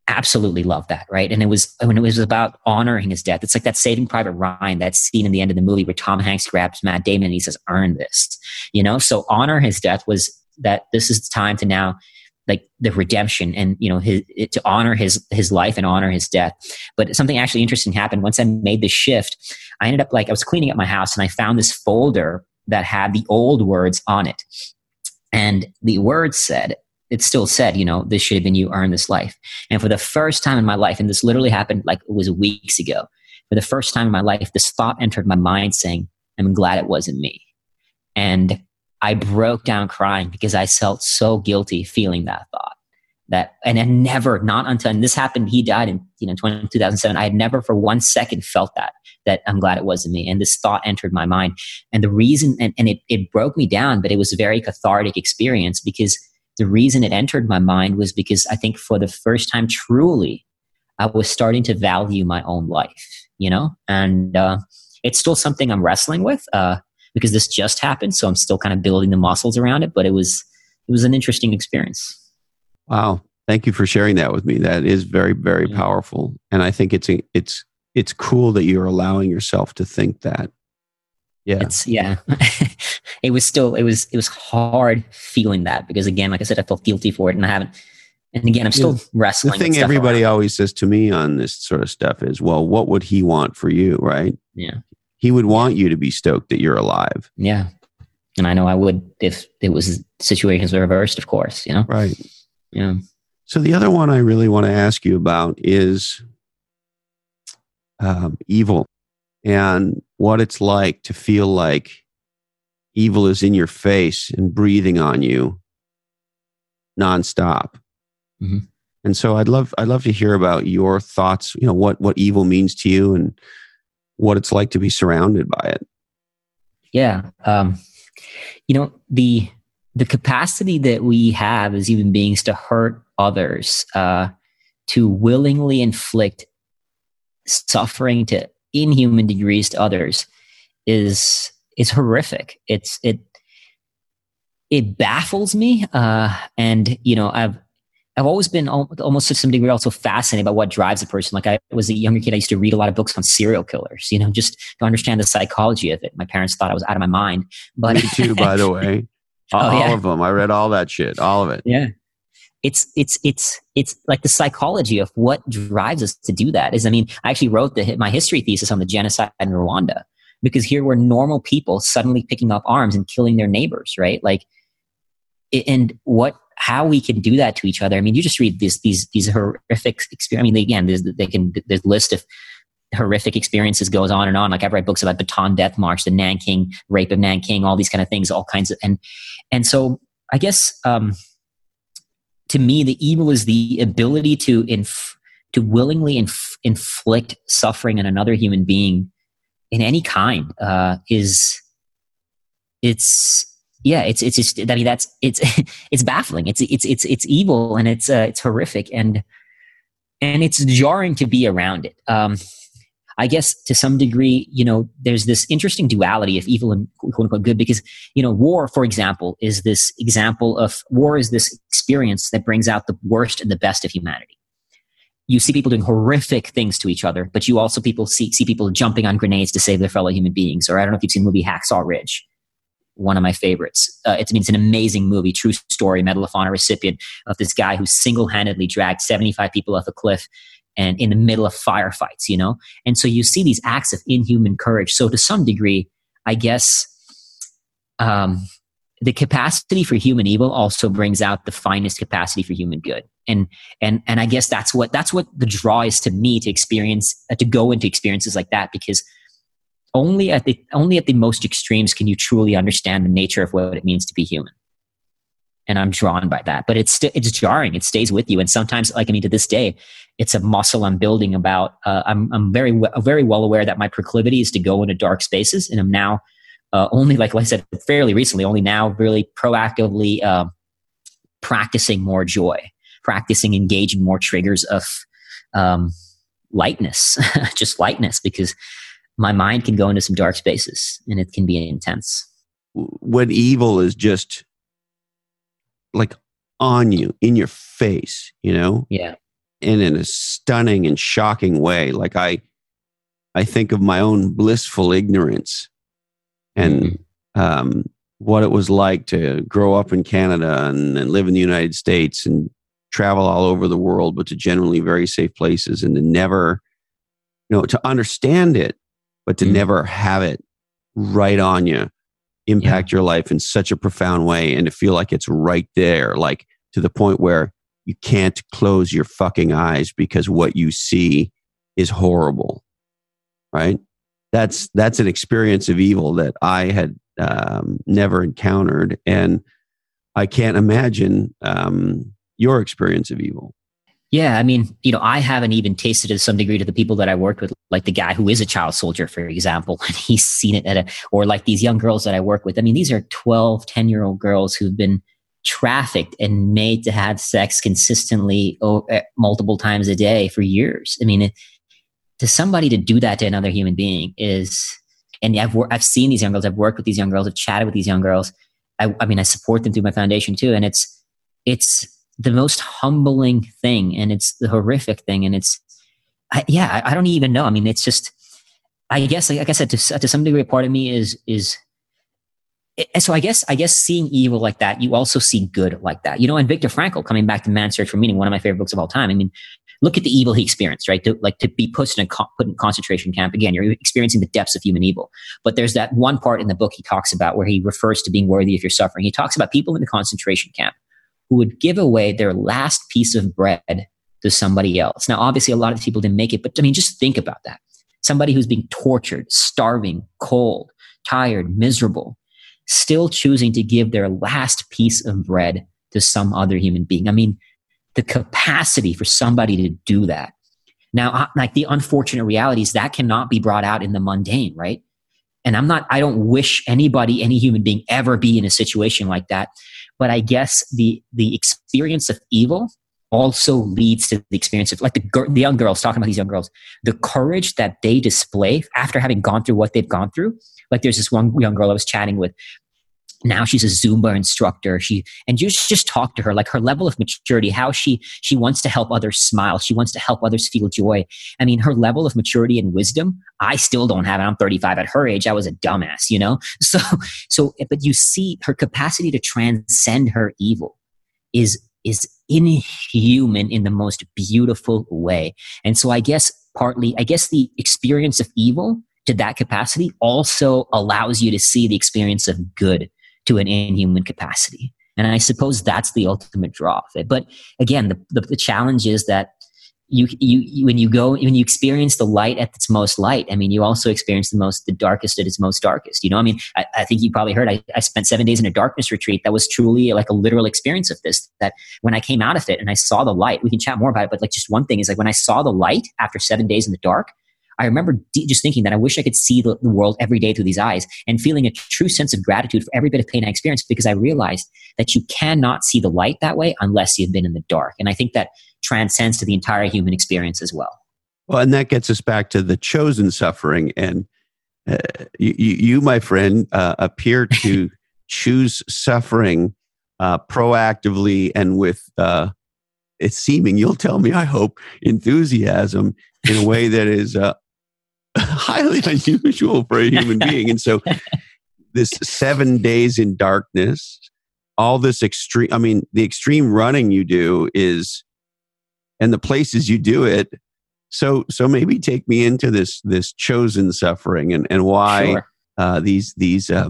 absolutely love that, right? And it was when it was about honoring his death. It's like that Saving Private Ryan, that scene in the end of the movie where Tom Hanks grabs Matt Damon and he says, "Earn this," you know. So honor his death was that this is the time to now like the redemption and you know his, to honor his his life and honor his death but something actually interesting happened once i made this shift i ended up like i was cleaning up my house and i found this folder that had the old words on it and the words said it still said, you know, this should have been you earn this life. And for the first time in my life, and this literally happened like it was weeks ago, for the first time in my life, this thought entered my mind saying, I'm glad it wasn't me. And I broke down crying because I felt so guilty feeling that thought. That and I never, not until and this happened, he died in you know 20, 2007. I had never for one second felt that that I'm glad it wasn't me. And this thought entered my mind. And the reason and, and it, it broke me down, but it was a very cathartic experience because the reason it entered my mind was because I think for the first time, truly, I was starting to value my own life, you know? And uh, it's still something I'm wrestling with uh, because this just happened. So I'm still kind of building the muscles around it, but it was, it was an interesting experience. Wow. Thank you for sharing that with me. That is very, very yeah. powerful. And I think it's, it's, it's cool that you're allowing yourself to think that. Yeah. It's, yeah. it was still it was it was hard feeling that because again, like I said, I felt guilty for it, and I haven't. And again, I'm still yeah. wrestling. The thing everybody around. always says to me on this sort of stuff is, "Well, what would he want for you?" Right? Yeah. He would want you to be stoked that you're alive. Yeah. And I know I would if it was situations reversed, of course. You know. Right. Yeah. So the other one I really want to ask you about is um, evil and what it's like to feel like evil is in your face and breathing on you nonstop. Mm-hmm. And so I'd love I'd love to hear about your thoughts, you know, what what evil means to you and what it's like to be surrounded by it. Yeah. Um, you know, the the capacity that we have as human beings to hurt others, uh, to willingly inflict suffering to inhuman degrees to others is is horrific. It's it it baffles me, uh, and you know I've I've always been almost to some degree also fascinated by what drives a person. Like I was a younger kid, I used to read a lot of books on serial killers, you know, just to understand the psychology of it. My parents thought I was out of my mind, but me too, by the way. oh, all of them. I read all that shit, all of it. Yeah. It's, it's, it's, it's like the psychology of what drives us to do that is, I mean, I actually wrote the, my history thesis on the genocide in Rwanda because here were normal people suddenly picking up arms and killing their neighbors, right? Like, and what, how we can do that to each other. I mean, you just read these, these, these horrific experiences. I mean, again, there's, they can, there's a list of horrific experiences goes on and on. Like I've read books about Bataan Death March, the Nanking rape of Nanking, all these kind of things, all kinds of, and, and so I guess, um, to me, the evil is the ability to inf- to willingly inf- inflict suffering on another human being in any kind uh, is it's yeah it's it's just i mean that's it's it's baffling it's it's it's it's evil and it's uh, it's horrific and and it's jarring to be around it um I guess to some degree, you know, there's this interesting duality of evil and quote unquote good because, you know, war, for example, is this example of war is this experience that brings out the worst and the best of humanity. You see people doing horrific things to each other, but you also people see, see people jumping on grenades to save their fellow human beings. Or I don't know if you've seen the movie Hacksaw Ridge one of my favorites. Uh, it's, it's an amazing movie, true story, Medal of Honor recipient of this guy who single handedly dragged 75 people off a cliff and in the middle of firefights, you know? And so you see these acts of inhuman courage. So to some degree, I guess um, the capacity for human evil also brings out the finest capacity for human good. And and and I guess that's what that's what the draw is to me to experience uh, to go into experiences like that because only at the only at the most extremes can you truly understand the nature of what it means to be human and I'm drawn by that. But it's st- it's jarring. It stays with you, and sometimes, like I mean, to this day, it's a muscle I'm building. About uh, I'm I'm very w- very well aware that my proclivity is to go into dark spaces, and I'm now uh, only like, like I said fairly recently, only now really proactively uh, practicing more joy, practicing engaging more triggers of um, lightness, just lightness, because my mind can go into some dark spaces and it can be intense. When evil is just like on you, in your face, you know? Yeah. And in a stunning and shocking way. Like I I think of my own blissful ignorance and mm-hmm. um, what it was like to grow up in Canada and, and live in the United States and travel all over the world, but to generally very safe places and to never, you know, to understand it, but to mm-hmm. never have it right on you impact yeah. your life in such a profound way and to feel like it's right there, like to the point where you can't close your fucking eyes because what you see is horrible. Right? That's that's an experience of evil that I had um, never encountered, and I can't imagine um, your experience of evil. Yeah, I mean, you know, I haven't even tasted it to some degree to the people that I worked with, like the guy who is a child soldier, for example, and he's seen it at a, or like these young girls that I work with. I mean, these are 12, 10 year old girls who've been trafficked and made to have sex consistently oh, multiple times a day for years. I mean, it, to somebody to do that to another human being is, and I've, I've seen these young girls, I've worked with these young girls, I've chatted with these young girls. I, I mean, I support them through my foundation too. And it's, it's, the most humbling thing and it's the horrific thing and it's I, yeah I, I, don't even know. I mean it's just i guess like i said to, to some degree part of me is is so i guess i guess seeing evil like that you also see good like that. You know and Viktor Frankl coming back to man's search for meaning one of my favorite books of all time i mean look at the evil he experienced right? To, like to be put in a put in concentration camp again you're experiencing the depths of human evil. But there's that one part in the book he talks about where he refers to being worthy of your suffering. He talks about people in the concentration camp who would give away their last piece of bread to somebody else. Now, obviously, a lot of people didn't make it, but I mean, just think about that. Somebody who's being tortured, starving, cold, tired, miserable, still choosing to give their last piece of bread to some other human being. I mean, the capacity for somebody to do that. Now, like the unfortunate reality is that cannot be brought out in the mundane, right? And I'm not, I don't wish anybody, any human being ever be in a situation like that. But I guess the the experience of evil also leads to the experience of like the, the young girls talking about these young girls the courage that they display after having gone through what they've gone through. Like there's this one young girl i was chatting with now she's a zumba instructor. She and you just talk to her like her level of maturity how she she wants to help others smile. She wants to help others feel joy. I mean her level of maturity and wisdom i still don't have it. I'm 35 at her age. I was a dumbass you know? So so but you see her capacity to transcend her evil is is inhuman in the most beautiful way. And so i guess partly i guess the experience of evil to that capacity also allows you to see the experience of good to an inhuman capacity. And I suppose that's the ultimate draw of it. But again, the, the, the challenge is that you, you, when you go, when you experience the light at its most light, I mean, you also experience the most, the darkest at its most darkest. You know, I mean, I, I think you probably heard I, I spent seven days in a darkness retreat. That was truly like a literal experience of this. That when I came out of it and I saw the light, we can chat more about it. But like just one thing is like when I saw the light after seven days in the dark, I remember d- just thinking that I wish I could see the, the, world every day through these eyes and feeling a true sense of gratitude for every bit of pain I experienced because I realized that you cannot see the light that way unless you've been in the dark. And I think that transcends to the entire human experience as well. Well, and that gets us back to the chosen suffering. And uh, you, you, my friend, uh, appear to choose suffering uh, proactively and with uh, it's seeming, you'll tell me, I hope, enthusiasm in a way that is uh, highly unusual for a human being. And so, this seven days in darkness, all this extreme, I mean, the extreme running you do is, and the places you do it. So, so maybe take me into this this chosen suffering and and why sure. uh, these these uh,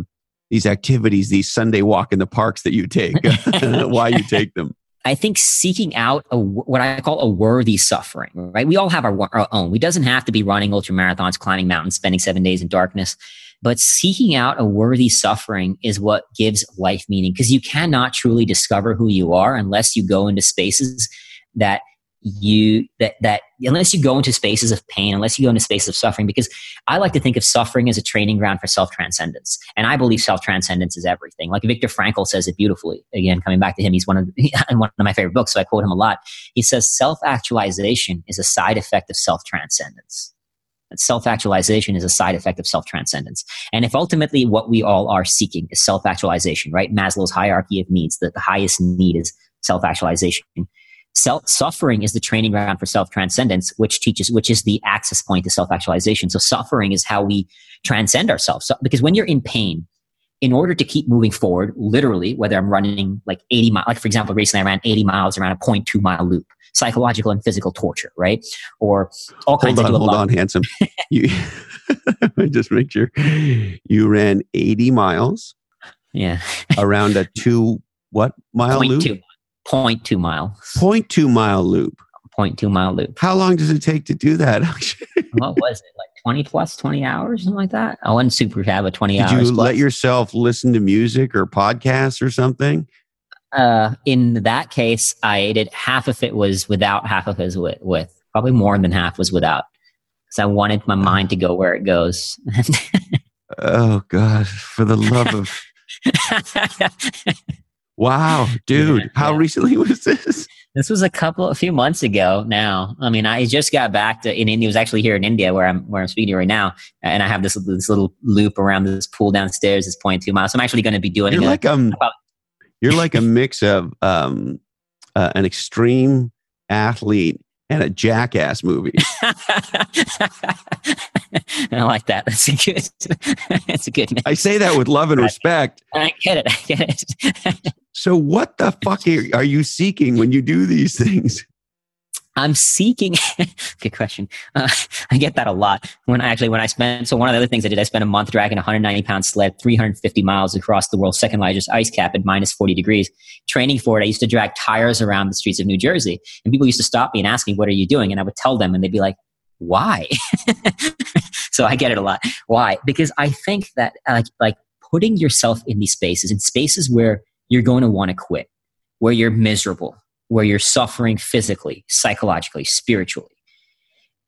these activities, these Sunday walk in the parks that you take, why you take them. I think seeking out a, what I call a worthy suffering, right? We all have our, our own. We doesn't have to be running ultra marathons, climbing mountains, spending seven days in darkness, but seeking out a worthy suffering is what gives life meaning because you cannot truly discover who you are unless you go into spaces that you that that unless you go into spaces of pain unless you go into spaces of suffering because i like to think of suffering as a training ground for self-transcendence. And i believe self-transcendence is everything. Like viktor frankl says it beautifully. Again coming back to him he's one of in one of my favorite books so i quote him a lot. He says self-actualization is a side effect of self-transcendence. Self-actualization is a side effect of self-transcendence. And if ultimately what we all are seeking is self-actualization right? Maslow's hierarchy of needs that the highest need is self-actualization Self suffering is the training ground for self transcendence, which teaches, which is the access point to self actualization. So suffering is how we transcend ourselves. So, because when you're in pain, in order to keep moving forward, literally, whether I'm running like 80 miles, like for example, recently I ran 80 miles around a 0.2 mile loop, psychological and physical torture, right? Or all kinds hold on, of hold on, handsome. you just make sure you ran 80 miles. Yeah. around a two what mile loop? 2. 0.2 miles. 0.2 mile loop. 0.2 mile loop. How long does it take to do that? what was it? Like 20 plus 20 hours, something like that? I wasn't super have a 20 Did hours. Did you plus. let yourself listen to music or podcasts or something? Uh, in that case, I did half of it was without, half of it was with, with. Probably more than half was without. Because I wanted my mind to go where it goes. oh, God. For the love of. Wow, dude. Yeah, how yeah. recently was this? This was a couple a few months ago now. I mean, I just got back to in India. I was actually here in India where I'm where I'm speaking to you right now. And I have this this little loop around this pool downstairs, point two miles. So I'm actually going to be doing you're like um you're like a mix of um uh, an extreme athlete and a jackass movie. I like that. That's a good. That's a good. Mix. I say that with love and respect. I get it. I get it. So, what the fuck are you seeking when you do these things? I'm seeking. good question. Uh, I get that a lot. When I actually, when I spent, so one of the other things I did, I spent a month dragging a 190 pound sled, 350 miles across the world's second largest ice cap at minus 40 degrees. Training for it, I used to drag tires around the streets of New Jersey, and people used to stop me and ask me, "What are you doing?" And I would tell them, and they'd be like, "Why?" so I get it a lot. Why? Because I think that like like putting yourself in these spaces, in spaces where you're going to want to quit, where you're miserable, where you're suffering physically, psychologically, spiritually,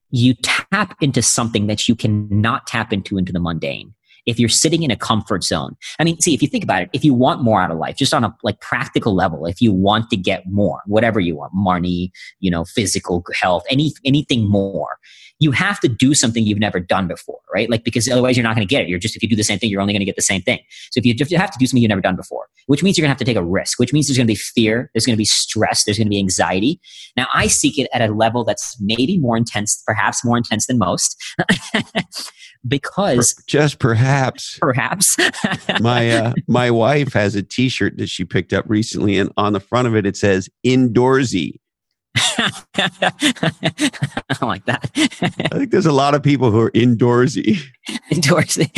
you tap into something that you cannot tap into into the mundane. If you're sitting in a comfort zone i mean see if you think about it if you want more out of life just on a like practical level if you want to get more whatever you want money you know physical health any anything more you have to do something you've never done before, right? Like, because otherwise you're not going to get it. You're just, if you do the same thing, you're only going to get the same thing. So if you have to do something you've never done before, which means you're going to have to take a risk, which means there's going to be fear, there's going to be stress, there's going to be anxiety. Now, I seek it at a level that's maybe more intense, perhaps more intense than most. because just perhaps perhaps my uh, my wife has a t-shirt that she picked up recently and on the front of it it says indoorsy I like that. I think there's a lot of people who are indoorsy. Indoorsy.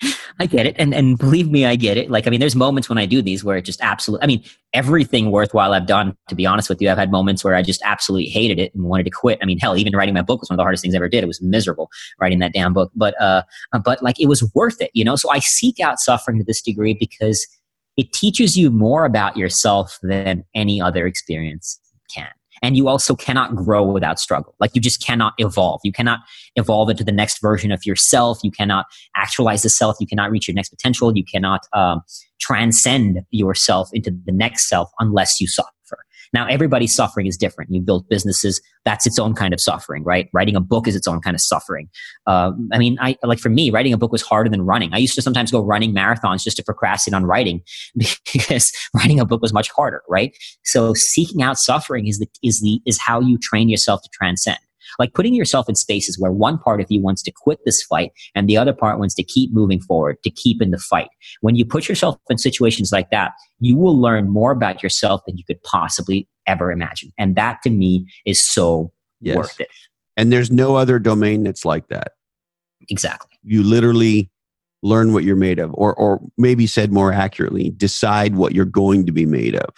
I get it. And and believe me, I get it. Like, I mean, there's moments when I do these where it just absolutely, I mean, everything worthwhile I've done, to be honest with you, I've had moments where I just absolutely hated it and wanted to quit. I mean, hell, even writing my book was one of the hardest things I ever did. It was miserable writing that damn book. But, uh, but like, it was worth it, you know? So I seek out suffering to this degree because it teaches you more about yourself than any other experience can. And you also cannot grow without struggle. Like you just cannot evolve. You cannot evolve into the next version of yourself. You cannot actualize the self. You cannot reach your next potential. You cannot um, transcend yourself into the next self unless you suffer. Now, everybody's suffering is different. You build businesses, that's its own kind of suffering, right? Writing a book is its own kind of suffering. Uh, I mean, I like for me, writing a book was harder than running. I used to sometimes go running marathons just to procrastinate on writing because writing a book was much harder, right? So seeking out suffering is the is the is how you train yourself to transcend. Like putting yourself in spaces where one part of you wants to quit this fight and the other part wants to keep moving forward, to keep in the fight. When you put yourself in situations like that, you will learn more about yourself than you could possibly ever imagine. And that to me is so yes. worth it. And there's no other domain that's like that. Exactly. You literally learn what you're made of, or, or maybe said more accurately, decide what you're going to be made of.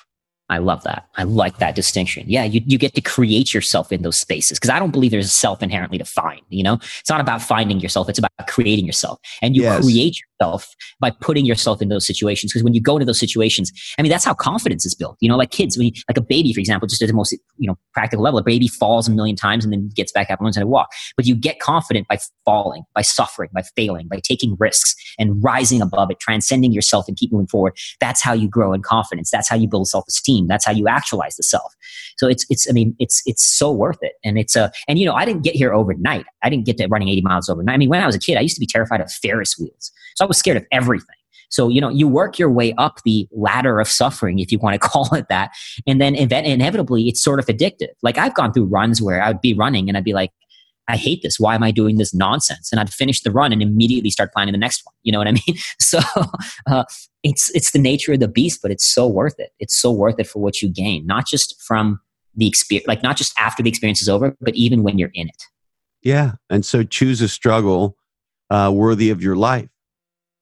I love that. I like that distinction. Yeah, you, you get to create yourself in those spaces because I don't believe there's a self inherently to find. You know, it's not about finding yourself, it's about creating yourself. And you yes. create yourself by putting yourself in those situations. Because when you go into those situations, I mean, that's how confidence is built. You know, like kids, when like a baby, for example, just at the most, you know, practical level, a baby falls a million times and then gets back up and learns how to walk. But you get confident by falling, by suffering, by failing, by taking risks and rising above it, transcending yourself and keep moving forward. That's how you grow in confidence. That's how you build self esteem. That's how you actualize the self. So it's, it's, I mean, it's, it's so worth it. And it's a, and you know, I didn't get here overnight. I didn't get to running 80 miles overnight. I mean, when I was a kid, I used to be terrified of Ferris wheels. So I was scared of everything. So, you know, you work your way up the ladder of suffering, if you want to call it that. And then inevitably it's sort of addictive. Like I've gone through runs where I would be running and I'd be like, I hate this. Why am I doing this nonsense? And I'd finish the run and immediately start planning the next one. You know what I mean? So uh, it's it's the nature of the beast, but it's so worth it. It's so worth it for what you gain, not just from the experience, like not just after the experience is over, but even when you're in it. Yeah, and so choose a struggle uh, worthy of your life.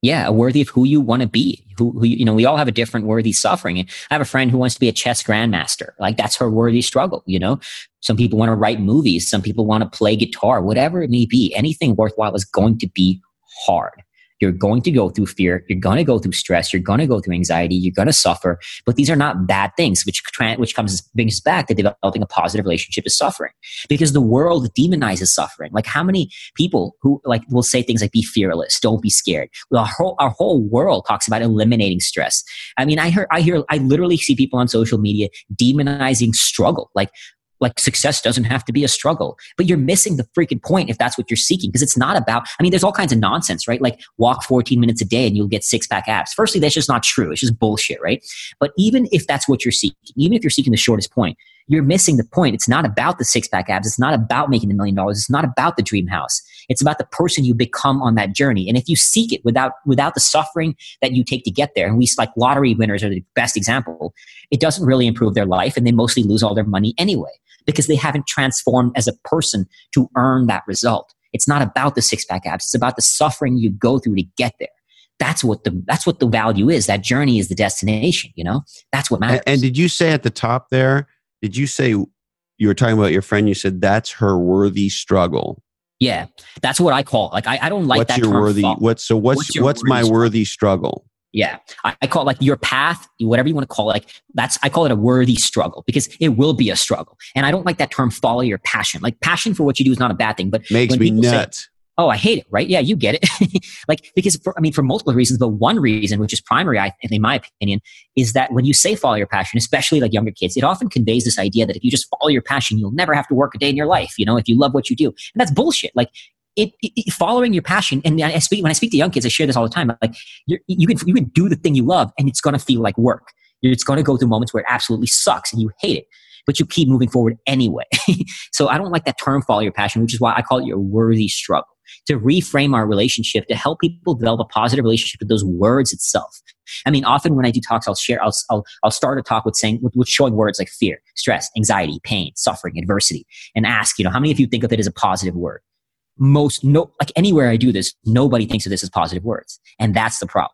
Yeah, worthy of who you want to be. Who, who, you know, we all have a different worthy suffering. I have a friend who wants to be a chess grandmaster. Like that's her worthy struggle. You know, some people want to write movies. Some people want to play guitar. Whatever it may be, anything worthwhile is going to be hard. You're going to go through fear. You're going to go through stress. You're going to go through anxiety. You're going to suffer. But these are not bad things, which which comes brings back to developing a positive relationship is suffering, because the world demonizes suffering. Like how many people who like will say things like "Be fearless," "Don't be scared." Our whole our whole world talks about eliminating stress. I mean, I hear I hear I literally see people on social media demonizing struggle. Like like success doesn't have to be a struggle but you're missing the freaking point if that's what you're seeking because it's not about i mean there's all kinds of nonsense right? Like walk 14 minutes a day and you'll get six pack abs. Firstly that's just not true. It's just bullshit right? But even if that's what you're seeking even if you're seeking the shortest point you're missing the point. It's not about the six pack abs. It's not about making the million dollars. It's not about the dream house. It's about the person you become on that journey. And if you seek it without without the suffering that you take to get there and we like lottery winners are the best example it doesn't really improve their life and they mostly lose all their money anyway because they haven't transformed as a person to earn that result. It's not about the six pack abs. It's about the suffering you go through to get there. That's what the that's what the value is. That journey is the destination. You know, that's what matters. And, and did you say at the top there? Did you say you were talking about your friend? You said that's her worthy struggle. Yeah, that's what I call. It. Like I, I don't like what's that. Your worthy? What's so? What's what's, what's my worthy struggle? Yeah. I, I, call it like your path, whatever you want to call it. Like that's, I call it a worthy struggle because it will be a struggle. And I don't like that term follow your passion. Like passion for what you do is not a bad thing, but makes me nuts. Say, oh, I hate it, right? Yeah, you get it. like, because for, I mean, for multiple reasons, but one reason, which is primary, I, in my opinion, is that when you say follow your passion, especially like younger kids, it often conveys this idea that if you just follow your passion, you'll never have to work a day in your life. You know, if you love what you do. And that's bullshit. Like, it, it, following your passion and I speak when I speak to young kids, I share this all the time. Like you can you can do the thing you love, and it's going to feel like work. It's going to go through moments where it absolutely sucks and you hate it, but you keep moving forward anyway. so I don't like that term "follow your passion," which is why I call it your worthy struggle. To reframe our relationship, to help people develop a positive relationship with those words itself. I mean, often when I do talks, I'll share, I'll, I'll, I'll start a talk with saying, with, with showing words like fear, stress, anxiety, pain, suffering, adversity, and ask, you know, how many of you think of it as a positive word? Most no like anywhere I do this, nobody thinks of this as positive words. And that's the problem.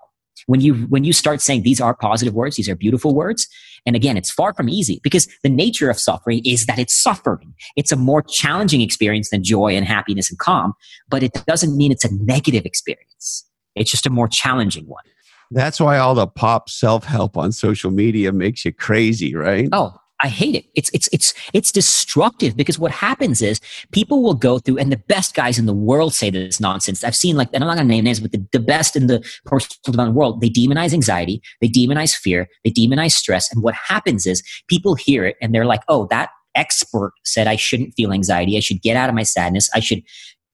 When you when you start saying these are positive words, these are beautiful words, and again, it's far from easy because the nature of suffering is that it's suffering. It's a more challenging experience than joy and happiness and calm, but it doesn't mean it's a negative experience. It's just a more challenging one. That's why all the pop self help on social media makes you crazy, right? Oh, I hate it. It's it's it's it's destructive because what happens is people will go through, and the best guys in the world say this nonsense. I've seen like, and I'm not gonna name names, but the, the best in the personal development world, they demonize anxiety, they demonize fear, they demonize stress, and what happens is people hear it and they're like, oh, that expert said I shouldn't feel anxiety, I should get out of my sadness, I should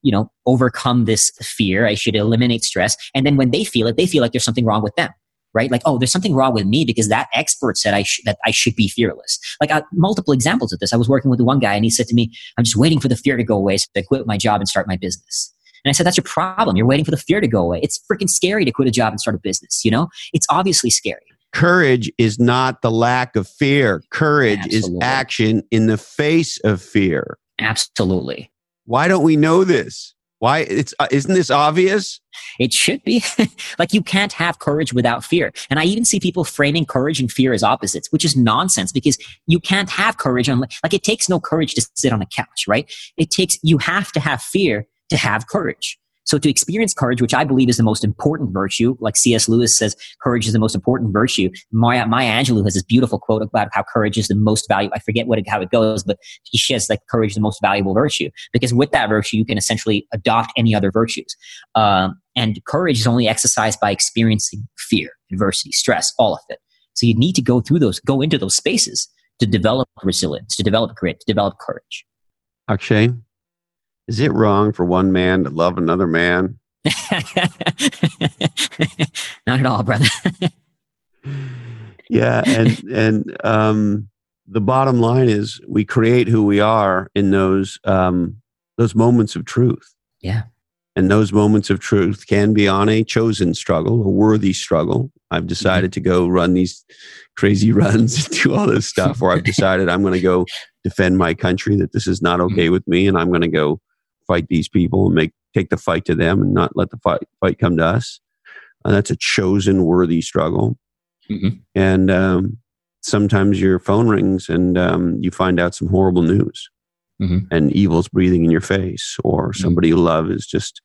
you know overcome this fear, I should eliminate stress, and then when they feel it, they feel like there's something wrong with them right? Like, oh, there's something wrong with me because that expert said I sh- that I should be fearless. Like, uh, multiple examples of this. I was working with one guy and he said to me, I'm just waiting for the fear to go away so I quit my job and start my business. And I said, that's your problem. You're waiting for the fear to go away. It's freaking scary to quit a job and start a business. You know, it's obviously scary. Courage is not the lack of fear. Courage Absolutely. is action in the face of fear. Absolutely. Why don't we know this? Why it's uh, isn't this obvious? It should be. like you can't have courage without fear. And I even see people framing courage and fear as opposites, which is nonsense because you can't have courage on like it takes no courage to sit on a couch, right? It takes you have to have fear to have courage. So to experience courage, which I believe is the most important virtue, like C.S. Lewis says, courage is the most important virtue. Maya, Maya Angelou has this beautiful quote about how courage is the most valuable. I forget what it, how it goes, but she says like courage is the most valuable virtue because with that virtue, you can essentially adopt any other virtues. Um, and courage is only exercised by experiencing fear, adversity, stress, all of it. So you need to go through those, go into those spaces to develop resilience, to develop grit, to develop courage. Akshay, is it wrong for one man to love another man? Not at all, brother. yeah, and and um, the bottom line is we create who we are in those um, those moments of truth. Yeah. And those moments of truth can be on a chosen struggle, a worthy struggle. I've decided mm-hmm. to go run these crazy runs and do all this stuff, or I've decided I'm going to go defend my country, that this is not okay mm-hmm. with me, and I'm going to go fight these people and make take the fight to them and not let the fight fight come to us. Uh, that's a chosen worthy struggle. Mm-hmm. And um, sometimes your phone rings and um, you find out some horrible news, mm-hmm. and evil's breathing in your face, or mm-hmm. somebody you love has just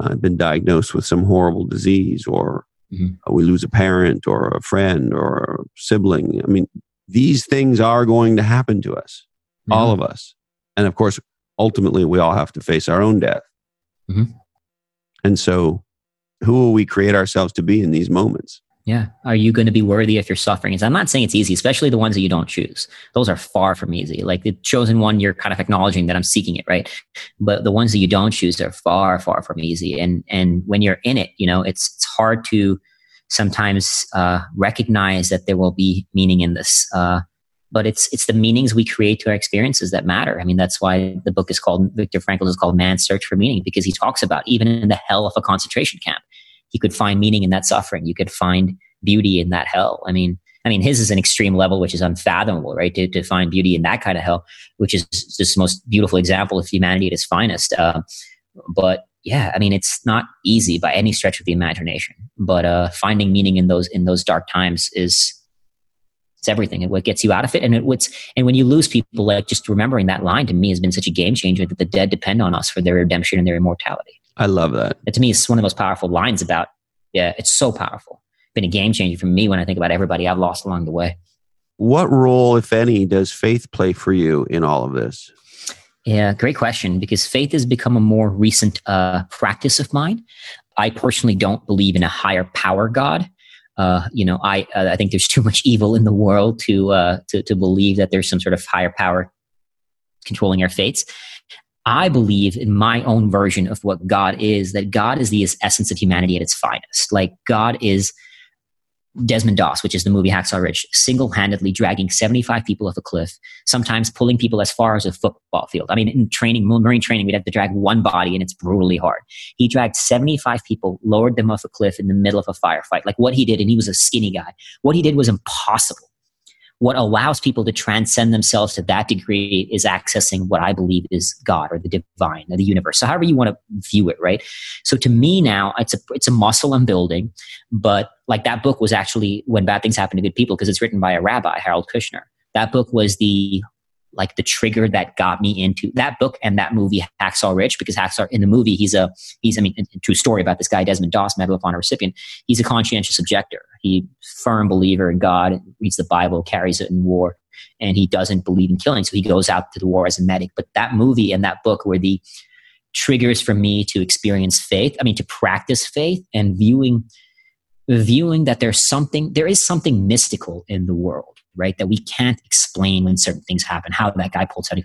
uh, been diagnosed with some horrible disease, or mm-hmm. uh, we lose a parent, or a friend, or a sibling. I mean, these things are going to happen to us, all of us. And of course, ultimately we all have to face our own death. Mm-hmm. And so, who will we create ourselves to be in these moments? Yeah. Are you going to be worthy if you're suffering? I'm not saying it's easy, especially the ones that you don't choose. Those are far from easy. Like the chosen one, you're kind of acknowledging that I'm seeking it, right? But the ones that you don't choose are far, far from easy. And and when you're in it, you know, it's it's hard to sometimes uh, recognize that there will be meaning in this. Uh, but it's it's the meanings we create to our experiences that matter. I mean, that's why the book is called Viktor Frankl is called Man's Search for Meaning because he talks about even in the hell of a concentration camp, he could find meaning in that suffering. You could find beauty in that hell. I mean, I mean, his is an extreme level, which is unfathomable, right? To, to find beauty in that kind of hell, which is just the most beautiful example of humanity at its finest. Uh, but yeah, I mean, it's not easy by any stretch of the imagination. But uh, finding meaning in those in those dark times is it's everything and what gets you out of it. And it, what's, and when you lose people, like just remembering that line to me has been such a game changer that the dead depend on us for their redemption and their immortality. I love that. That to me is one of the most powerful lines about, yeah, it's so powerful. Been a game changer for me when I think about everybody I've lost along the way. What role, if any, does faith play for you in all of this? Yeah, great question. Because faith has become a more recent uh, practice of mine. I personally don't believe in a higher power God uh, you know, I uh, I think there's too much evil in the world to uh, to to believe that there's some sort of higher power controlling our fates. I believe in my own version of what God is. That God is the essence of humanity at its finest. Like God is Desmond Doss, which is the movie Hacksaw Ridge, single handedly dragging 75 people off a cliff, sometimes pulling people as far as a football field. I mean, in training, marine training, we'd have to drag one body and it's brutally hard. He dragged 75 people, lowered them off a cliff in the middle of a firefight. Like what he did, and he was a skinny guy, what he did was impossible what allows people to transcend themselves to that degree is accessing what I believe is God or the divine or the universe. So however you want to view it, right? So to me now, it's a it's a muscle I'm building, but like that book was actually when bad things happen to good people because it's written by a rabbi, Harold Kushner. That book was the like the trigger that got me into that book and that movie Hacksaw Ridge because Hacksaw in the movie he's a he's I mean a true story about this guy Desmond Doss Medal of Honor recipient he's a conscientious objector he firm believer in God reads the Bible carries it in war and he doesn't believe in killing. So he goes out to the war as a medic. But that movie and that book were the triggers for me to experience faith. I mean, to practice faith and viewing viewing that there's something there is something mystical in the world right? That we can't explain when certain things happen how that guy pulled something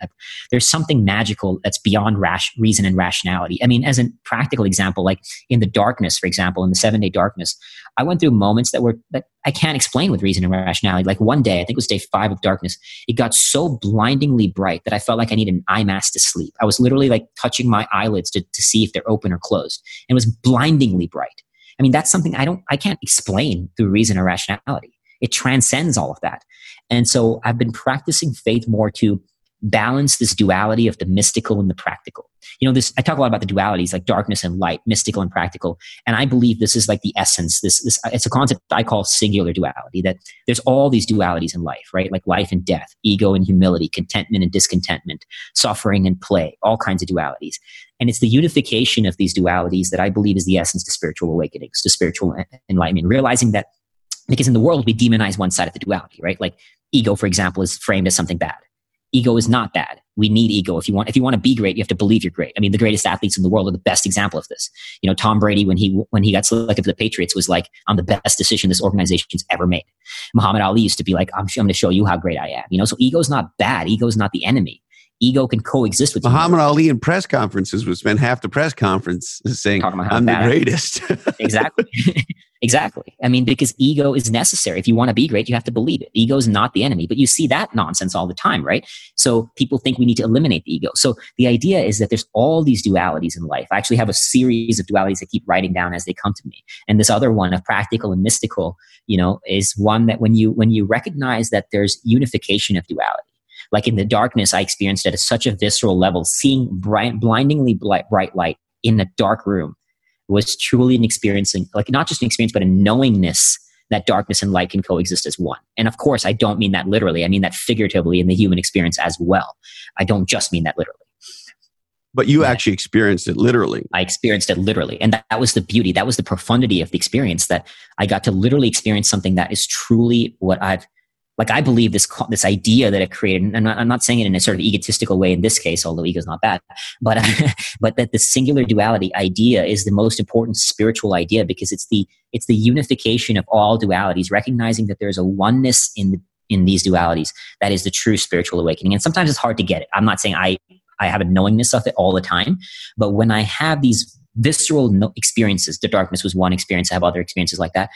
there's something magical that's beyond rash, reason and rationality. I mean as a practical example like in the darkness for example in the seven day darkness i went through moments that were that i can't explain with reason and rationality. Like one day i think it was day five of darkness it got so blindingly bright that i felt like i needed an eye mask to sleep. I was literally like touching my eyelids to, to see if they're open or closed. And it was blindingly bright I mean, that's something I don't, I can't explain through reason or rationality. It transcends all of that. And so I've been practicing faith more to balance this duality of the mystical and the practical. You know, this I talk a lot about the dualities like darkness and light, mystical and practical. And I believe this is like the essence. This this it's a concept I call singular duality, that there's all these dualities in life, right? Like life and death, ego and humility, contentment and discontentment, suffering and play, all kinds of dualities. And it's the unification of these dualities that I believe is the essence to spiritual awakenings, to spiritual enlightenment, realizing that because in the world we demonize one side of the duality, right? Like ego, for example, is framed as something bad ego is not bad. We need ego. If you want, if you want to be great, you have to believe you're great. I mean, the greatest athletes in the world are the best example of this. You know, Tom Brady, when he, when he got selected for the Patriots was like, I'm the best decision this organization's ever made. Muhammad Ali used to be like, I'm, I'm going to show you how great I am. You know, so ego's not bad. Ego's not the enemy. Ego can coexist with Muhammad Ali in press conferences would spend half the press conference saying, I'm the greatest. exactly. Exactly. I mean, because ego is necessary. If you want to be great, you have to believe it. Ego is not the enemy, but you see that nonsense all the time, right? So people think we need to eliminate the ego. So the idea is that there's all these dualities in life. I actually have a series of dualities I keep writing down as they come to me. And this other one of practical and mystical, you know, is one that when you, when you recognize that there's unification of duality, like in the darkness, I experienced it at such a visceral level, seeing bright, blindingly bright light in a dark room was truly an experiencing, like not just an experience, but a knowingness that darkness and light can coexist as one. And of course, I don't mean that literally. I mean that figuratively in the human experience as well. I don't just mean that literally. But you actually experienced it literally. I experienced it literally. And that, that, was the beauty. That was the profundity of the experience that I got to literally experience something that is truly what I've like I believe this this idea that it created. And I'm not, I'm not saying it in a sort of egotistical way in this case, although ego is not bad, but but that the singular duality idea is the most important spiritual idea because it's the it's the unification of all dualities, recognizing that there's a oneness in the, in these dualities that is the true spiritual awakening. And sometimes it's hard to get it. I'm not saying I I have a knowingness of it all the time, but when I have these visceral experiences, the darkness was one experience. I have other experiences like that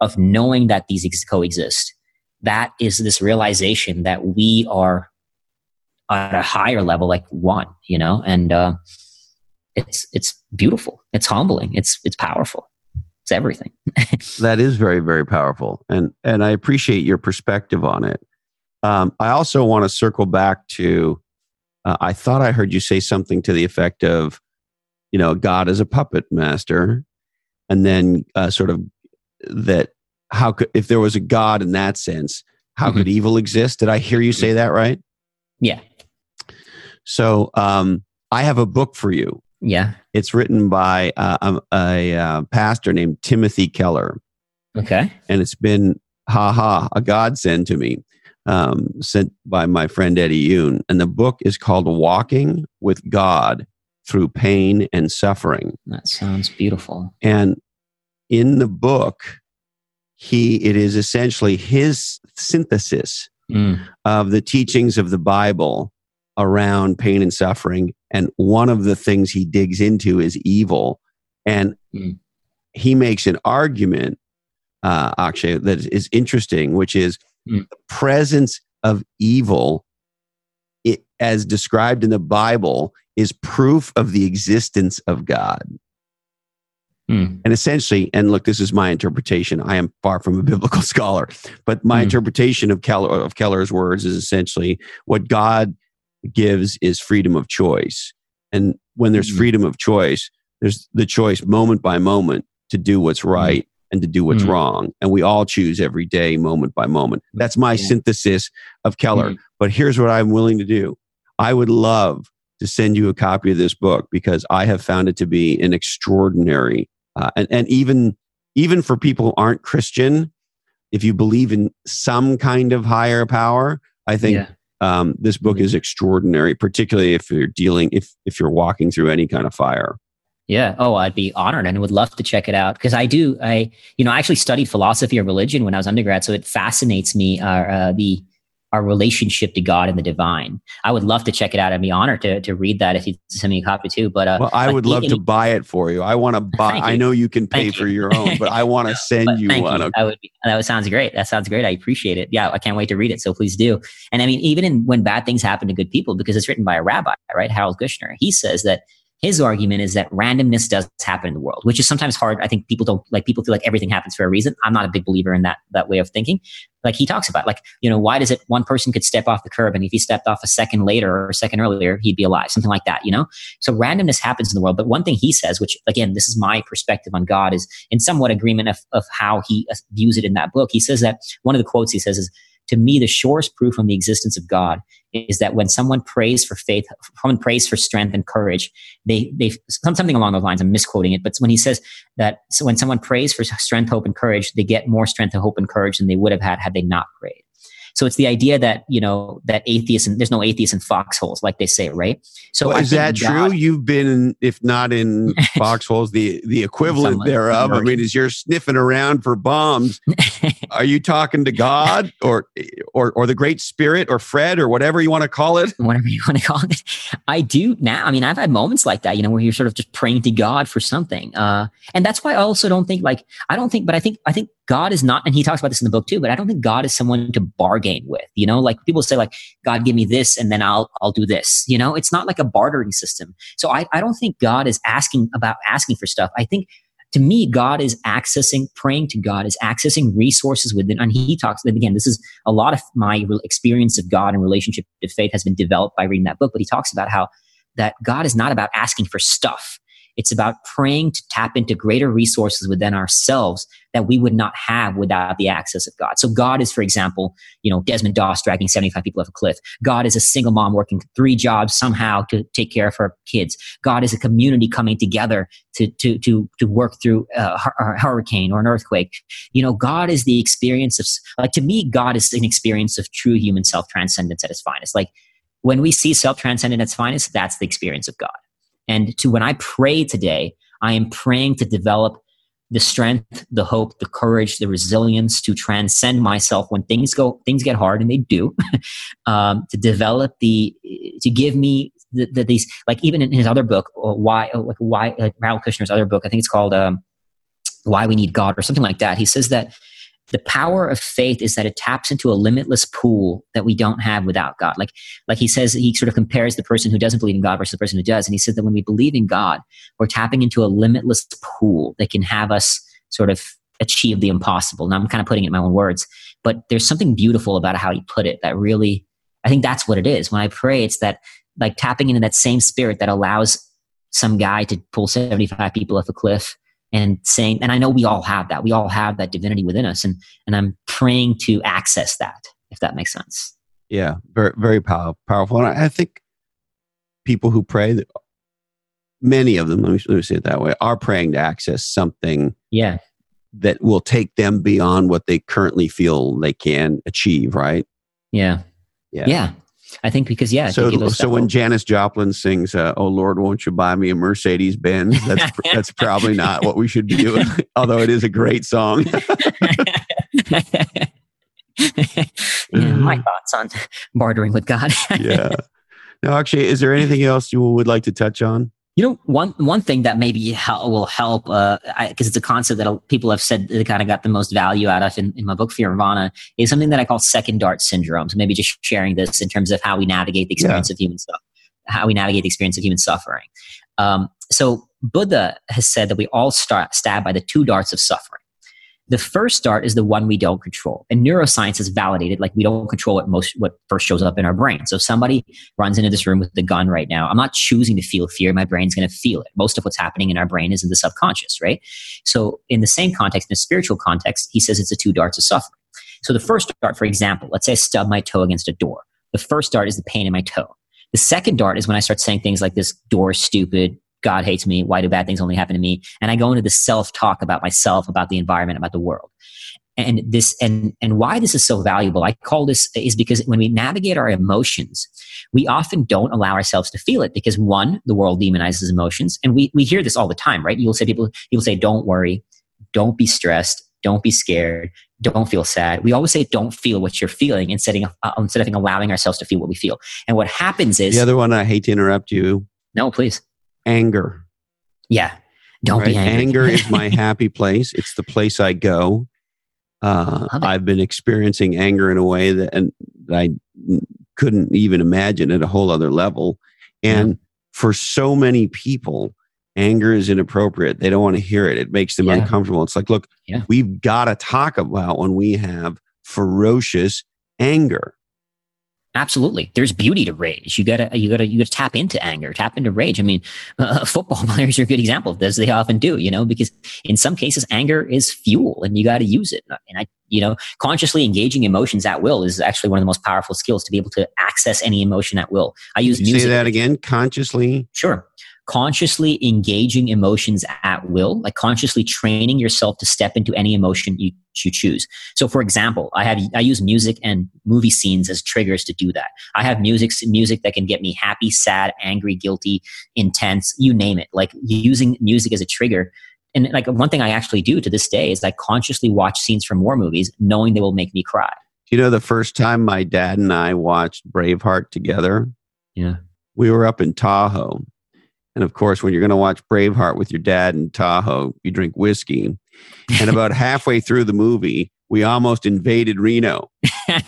of knowing that these coexist that is this realization that we are at a higher level, like one, you know, and uh, it's it's beautiful, it's humbling, it's it's powerful, it's everything. that is very very powerful, and and I appreciate your perspective on it. Um, I also want to circle back to. Uh, I thought I heard you say something to the effect of, you know, God is a puppet master, and then uh, sort of that how could if there was a god in that sense how mm-hmm. could evil exist? Did i hear you say that right? Yeah. So um, i have a book for you. Yeah. It's written by uh, a, a, a, uh, pastor named timothy keller. Okay. And it's been ha ha a godsend to me um, sent by my friend eddie yoon. And the book is called walking with god through pain and suffering. That sounds beautiful. And in the book he it is essentially his synthesis mm. of the teachings of the bible around pain and suffering and one of the things he digs into is evil and mm. he makes an argument uh akshay that is interesting which is mm. the presence of evil it, as described in the bible is proof of the existence of god Mm. And essentially, and look, this is my interpretation. I am far from a biblical scholar, but my mm. interpretation of Keller of Keller's words is essentially what God gives is freedom of choice. And when there's mm. freedom of choice, there's the choice moment by moment to do what's hmm. right and to do what's hmm. wrong. And we all choose every day, moment by moment. That's my yeah. synthesis of Keller. Hmm. But here's what I'm willing to do. I would love to send you a copy of this book because I have found it to be an extraordinary uh, and, and even even for people who aren't Christian, if you believe in some kind of higher power, I think Yeah. um, this book is extraordinary, particularly if you're dealing if if you're walking through any kind of fire. Yeah. Oh, I'd be honored and would love to check it out because I do. I, you know, I actually studied philosophy of religion when I was undergrad, so it fascinates me. Uh, uh, the our relationship to God and the divine. I would love to check it out. I'd be honored to to read that if you send me a copy too. But uh, Well, I would love to buy it for you. I want to buy. I know you can pay for you. your own, but I want to send you thank one. You. That would be, that sounds great. That sounds great. I appreciate it. Yeah, I can't wait to read it. So please do. And I mean, even in when bad things happen to good people, because it's written by a rabbi, right? Harold Kushner. He says that his argument is that randomness does happen in the world, which is sometimes hard. I think people don't like people feel like everything happens for a reason. I'm not a big believer in that that way of thinking. Like he talks about, like you know, why does it one person could step off the curb and if he stepped off a second later or a second earlier, he'd be alive, something like that, you know? So randomness happens in the world. But one thing he says, which again, this is my perspective on God, is in somewhat agreement of, of how he uh, views it in that book. He says that one of the quotes he says is, to me, the surest proof on the existence of God is that when someone prays for faith, someone prays for strength and courage, they, they, something along those lines, I'm misquoting it, but when he says that so when someone prays for strength, hope, and courage, they get more strength hope and courage than they would have had had they not prayed. So it's the idea that, you know, that atheists and there's no atheists in foxholes, like they say, right? So Well, is that God- true? You've been, if not in foxholes, the the equivalent thereof. I mean, as you're sniffing around for bombs, are you talking to God or or or the Great Spirit or Fred or whatever you want to call it? whatever you want to call it. I do now. I mean, I've had moments like that, you know, where you're sort of just praying to God for something. Uh, and that's why I also don't think like, I don't think, but I think, I think God is not, and he talks about this in the book too, but I don't think God is someone to bargain with, you know, like people say like, God, give me this and then I'll, I'll do this, you know, it's not like a bartering system. So I, I don't think God is asking about asking for stuff. I think to me, God is accessing, praying to God is accessing resources within, and he talks, and again, this is a lot of my experience of God and relationship to faith has been developed by reading that book, but he talks about how that God is not about asking for stuff. It's about praying to tap into greater resources within ourselves that we would not have without the access of God. So God is, for example, you know, Desmond Doss dragging 75 people off a cliff. God is a single mom working three jobs somehow to take care of her kids. God is a community coming together to, to, to, to work through a, hurricane or an earthquake. You know, God is the experience of, like, to me, God is an experience of true human self transcendence at its finest. Like, when we see self transcendent at its finest, that's the experience of God. And to when I pray today, I am praying to develop the strength, the hope, the courage, the resilience to transcend myself when things go, things get hard, and they do. um, to develop the, to give me the, the, these, like even in his other book, why, like why, like Harold Kushner's other book, I think it's called um, "Why We Need God" or something like that. He says that the power of faith is that it taps into a limitless pool that we don't have without God. Like, like he says, he sort of compares the person who doesn't believe in God versus the person who does. And he said that when we believe in God, we're tapping into a limitless pool that can have us sort of achieve the impossible. Now I'm kind of putting it in my own words, but there's something beautiful about how he put it that really, I think that's what it is. When I pray, it's that like tapping into that same spirit that allows some guy to pull 75 people off a cliff and saying, and I know we all have that. We all have that divinity within us. And, and I'm praying to access that, if that makes sense. Yeah, very very pow- powerful. And I, I think people who pray, that many of them, let me, let me say it that way, are praying to access something Yeah. that will take them beyond what they currently feel they can achieve. Right? Yeah. Yeah. Yeah. I think because, yeah. I So, so when hope. Janis Joplin sings, uh, "Oh Lord, won't you buy me a Mercedes Benz?" That's that's probably not what we should be doing. Although it is a great song. yeah, my thoughts on bartering with God. yeah. Now, actually, is there anything else you would like to touch on? You know, one one thing that maybe hel- will help, because it's a concept that people have said they kind of got the most value out of in, in my book Fearvana, is something that I call second dart syndrome. So maybe just sharing this in terms of how we navigate the experience of human stuff, how we navigate the experience of human suffering. Um, so Buddha has said that we all start stabbed by the two darts of suffering. The first dart is the one we don't control, and neuroscience has validated like we don't control what most what first shows up in our brain. So if somebody runs into this room with the gun right now, I'm not choosing to feel fear. My brain's going to feel it. Most of what's happening in our brain is in the subconscious, right? So in the same context, in a spiritual context, he says it's the two darts of suffering. So the first dart, for example, let's say I stub my toe against a door. The first dart is the pain in my toe. The second dart is when I start saying things like this door stupid, God hates me, why do bad things only happen to me? And I go into the self talk about myself, about the environment, about the world. and this and and why this is so valuable i call this is because when we navigate our emotions we often don't allow ourselves to feel it because one the world demonizes emotions. And we we hear this all the time right? You'll say people people say don't worry. Don't be stressed. Don't be scared. Don't feel sad. We always say don't feel what you're feeling instead of, uh, instead of allowing ourselves to feel what we feel. And what happens is the other one i hate to interrupt you. No please anger yeah don't right? be angry. anger is my happy place it's the place i go uh, I've been experiencing anger in a way that, and I couldn't even imagine at a whole other level. And yeah. for so many people, anger is inappropriate. They don't want to hear it. It makes them yeah. uncomfortable. It's like, look, yeah. we've got to talk about when we have ferocious anger. Absolutely, there's beauty to rage. You gotta, you gotta, you gotta tap into anger, tap into rage. I mean, uh, football players are a good example of this. They often do, you know, because in some cases, anger is fuel, and you got to use it. And I, you know, consciously engaging emotions at will is actually one of the most powerful skills to be able to access any emotion at will. I use music. Say that again. Consciously. Sure consciously engaging emotions at will, like consciously training yourself to step into any emotion you, you choose. So, for example, I have I use music and movie scenes as triggers to do that. I have music music that can get me happy, sad, angry, guilty, intense, you name it. Like using music as a trigger. And like one thing I actually do to this day is I consciously watch scenes from war movies, knowing they will make me cry. You know, the first time my dad and I watched Braveheart together, yeah, we were up in Tahoe and of course, when you're going to watch Braveheart with your dad in Tahoe, you drink whiskey. And about halfway through the movie, we almost invaded Reno. I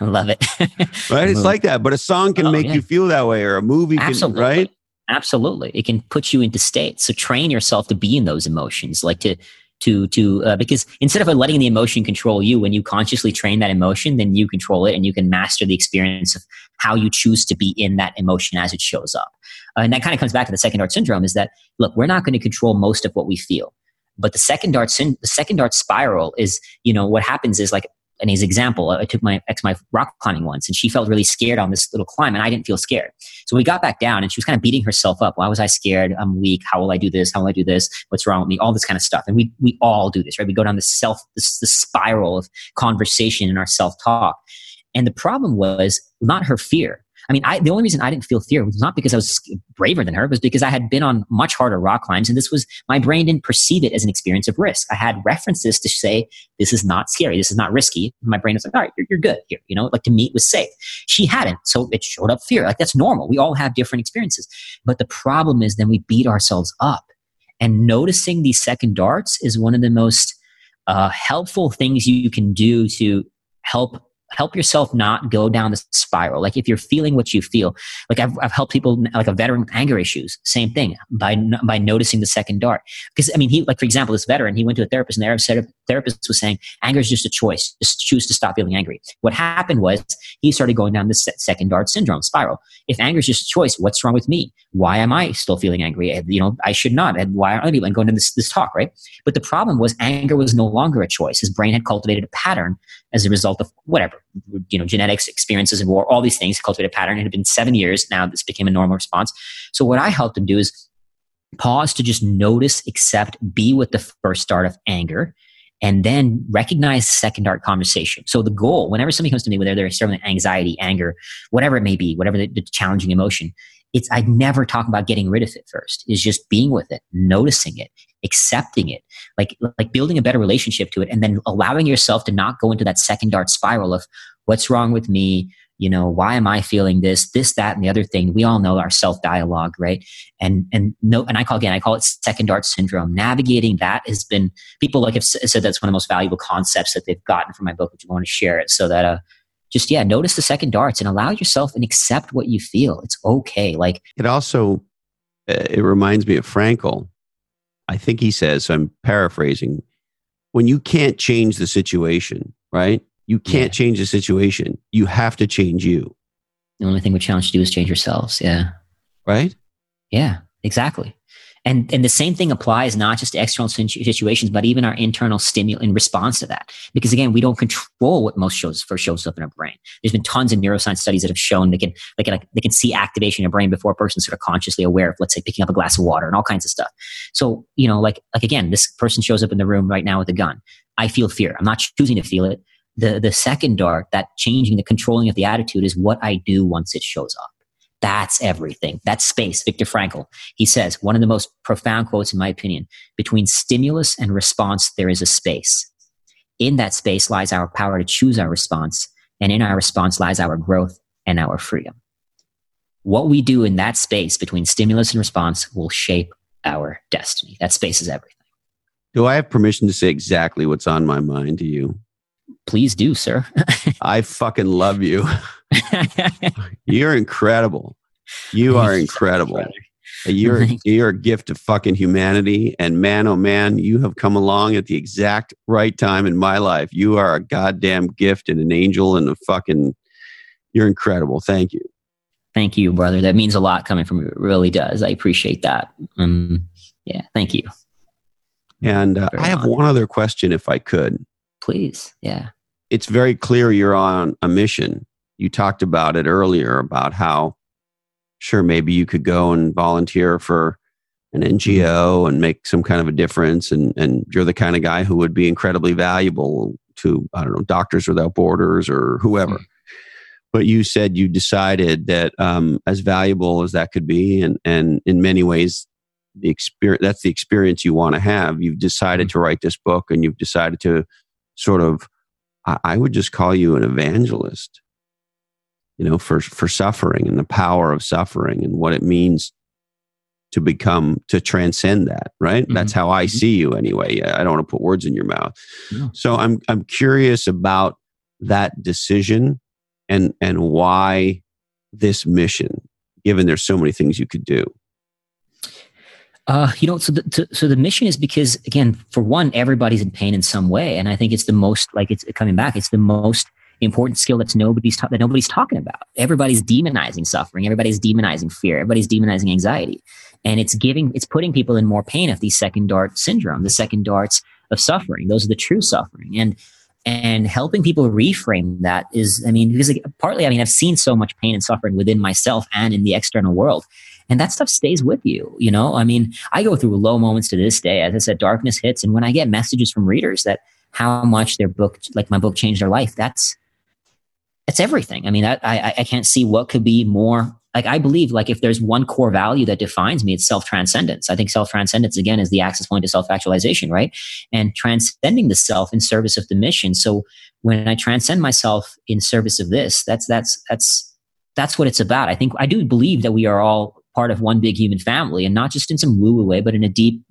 love it. right? It's like that. But a song can oh, make yeah. you feel that way, or a movie Absolutely. can, right? Absolutely. It can put you into states. So train yourself to be in those emotions, like to to to uh, because instead of letting the emotion control you when you consciously train that emotion then you control it and you can master the experience of how you choose to be in that emotion as it shows up. Uh, and that kind of comes back to the second dart syndrome is that look we're not going to control most of what we feel. But the second dart the second dart spiral is you know what happens is like and his example, I took my ex my rock climbing once, and she felt really scared on this little climb, and I didn't feel scared. So we got back down, and she was kind of beating herself up. Why was I scared? I'm weak. How will I do this? How will I do this? What's wrong with me? All this kind of stuff. And we we all do this, right? We go down the self this spiral of conversation and our self talk. And the problem was not her fear. I mean, I, the only reason I didn't feel fear was not because I was braver than her, it was because I had been on much harder rock climbs. And this was, my brain didn't perceive it as an experience of risk. I had references to say, this is not scary. This is not risky. My brain was like, all right, you're, you're good here. You know, like to me, it was safe. She hadn't. So it showed up fear. Like that's normal. We all have different experiences. But the problem is then we beat ourselves up. And noticing these second darts is one of the most uh, helpful things you can do to help help yourself not go down the spiral. Like if you're feeling what you feel, like I've, I've helped people, like a veteran with anger issues, same thing by, by noticing the second dart. Because I mean, he, like for example, this veteran, he went to a therapist and the therapist was saying, anger is just a choice. Just choose to stop feeling angry. What happened was he started going down this second dart syndrome spiral. If anger is just a choice, what's wrong with me? Why am I still feeling angry? You know, I should not. And why aren't other people? Going into this, this talk, right? But the problem was anger was no longer a choice. His brain had cultivated a pattern as a result of whatever, you know, genetics, experiences in war, all these things, cultivated a pattern. It had been seven years. Now this became a normal response. So what I helped him do is pause to just notice, accept, be with the first start of anger, and then recognize second dart conversation. So the goal, whenever somebody comes to me, whether they're struggling with anxiety, anger, whatever it may be, whatever the, the challenging emotion, it's I never talk about getting rid of it first. Is just being with it, noticing it, accepting it, like like building a better relationship to it, and then allowing yourself to not go into that second dart spiral of what's wrong with me, you know, why am I feeling this, this, that, and the other thing. We all know our self dialogue, right? And and no, and I call again, I call it second dart syndrome. Navigating that has been people like have said that's one of the most valuable concepts that they've gotten from my book, which you want to share it so that uh just yeah notice the second darts and allow yourself and accept what you feel it's okay like it also uh, it reminds me of Frankl I think he says, so I'm paraphrasing, when you can't change the situation, right? You can't yeah. change the situation. You have to change you. The only thing we challenge you to do is change yourselves. Yeah. Right? Yeah, exactly. And, and the same thing applies not just to external situations, but even our internal stimuli in response to that. Because again, we don't control what most shows first shows up in our brain. There's been tons of neuroscience studies that have shown they can, they can, they can see activation in your brain before a person's sort of consciously aware of, let's say, picking up a glass of water and all kinds of stuff. So, you know, like, like again, this person shows up in the room right now with a gun. I feel fear. I'm not choosing to feel it. The, the second dart, that changing, the controlling of the attitude is what I do once it shows up. That's everything. That's space. Viktor Frankl. He says, one of the most profound quotes, in my opinion, between stimulus and response, there is a space. In that space lies our power to choose our response. And in our response lies our growth and our freedom. What we do in that space between stimulus and response will shape our destiny. That space is everything. Do I have permission to say exactly what's on my mind to you? Please do, sir. I fucking love you. you're incredible. You are incredible. You're you're a gift of fucking humanity, and man, oh man, you have come along at the exact right time in my life. You are a goddamn gift and an angel and a fucking. You're incredible. Thank you. Thank you, brother. That means a lot coming from you. It really does. I appreciate that. Um, yeah, thank you. And uh, I have one other question, if I could. Please. Yeah. It's very clear you're on a mission you talked about it earlier about how sure maybe you could go and volunteer for an NGO mm-hmm. and make some kind of a difference and and you're the kind of guy who would be incredibly valuable to I don't know Doctors Without Borders or whoever. Mm-hmm. But you said you decided that um, as valuable as that could be, and and in many ways, the experience that's the experience you want to have. You've decided mm-hmm. to write this book, and you've decided to sort of I, I would just call you an evangelist you know, for, for suffering and the power of suffering and what it means to become, to transcend that, right? Mm-hmm. That's how I mm-hmm. see you anyway. I don't want to put words in your mouth. No. So I'm, I'm curious about that decision and, and why this mission, given there's so many things you could do. Uh, you know, so the to, so the mission is because again, for one, everybody's in pain in some way, and I think it's the most like it's coming back. It's the most important skill that's nobody's ta- that nobody's talking about. Everybody's demonizing suffering. Everybody's demonizing fear. Everybody's demonizing anxiety, and it's giving it's putting people in more pain of the second dart syndrome, the second darts of suffering. Those are the true suffering, and and helping people reframe that is, I mean, because like, partly, I mean, I've seen so much pain and suffering within myself and in the external world. And that stuff stays with you, you know? I mean, I go through low moments to this day. As I said, darkness hits. And when I get messages from readers that how much their book, like my book changed their life, that's, it's everything. I mean, I, I, I can't see what could be more like I believe like if there's one core value that defines me, it's self transcendence. I think self transcendence again is the access point to self actualization, right? And transcending the self in service of the mission. So when I transcend myself in service of this, that's that's that's that's what it's about. I think I do believe that we are all part of one big human family, and not just in some woo woo way, but in a deep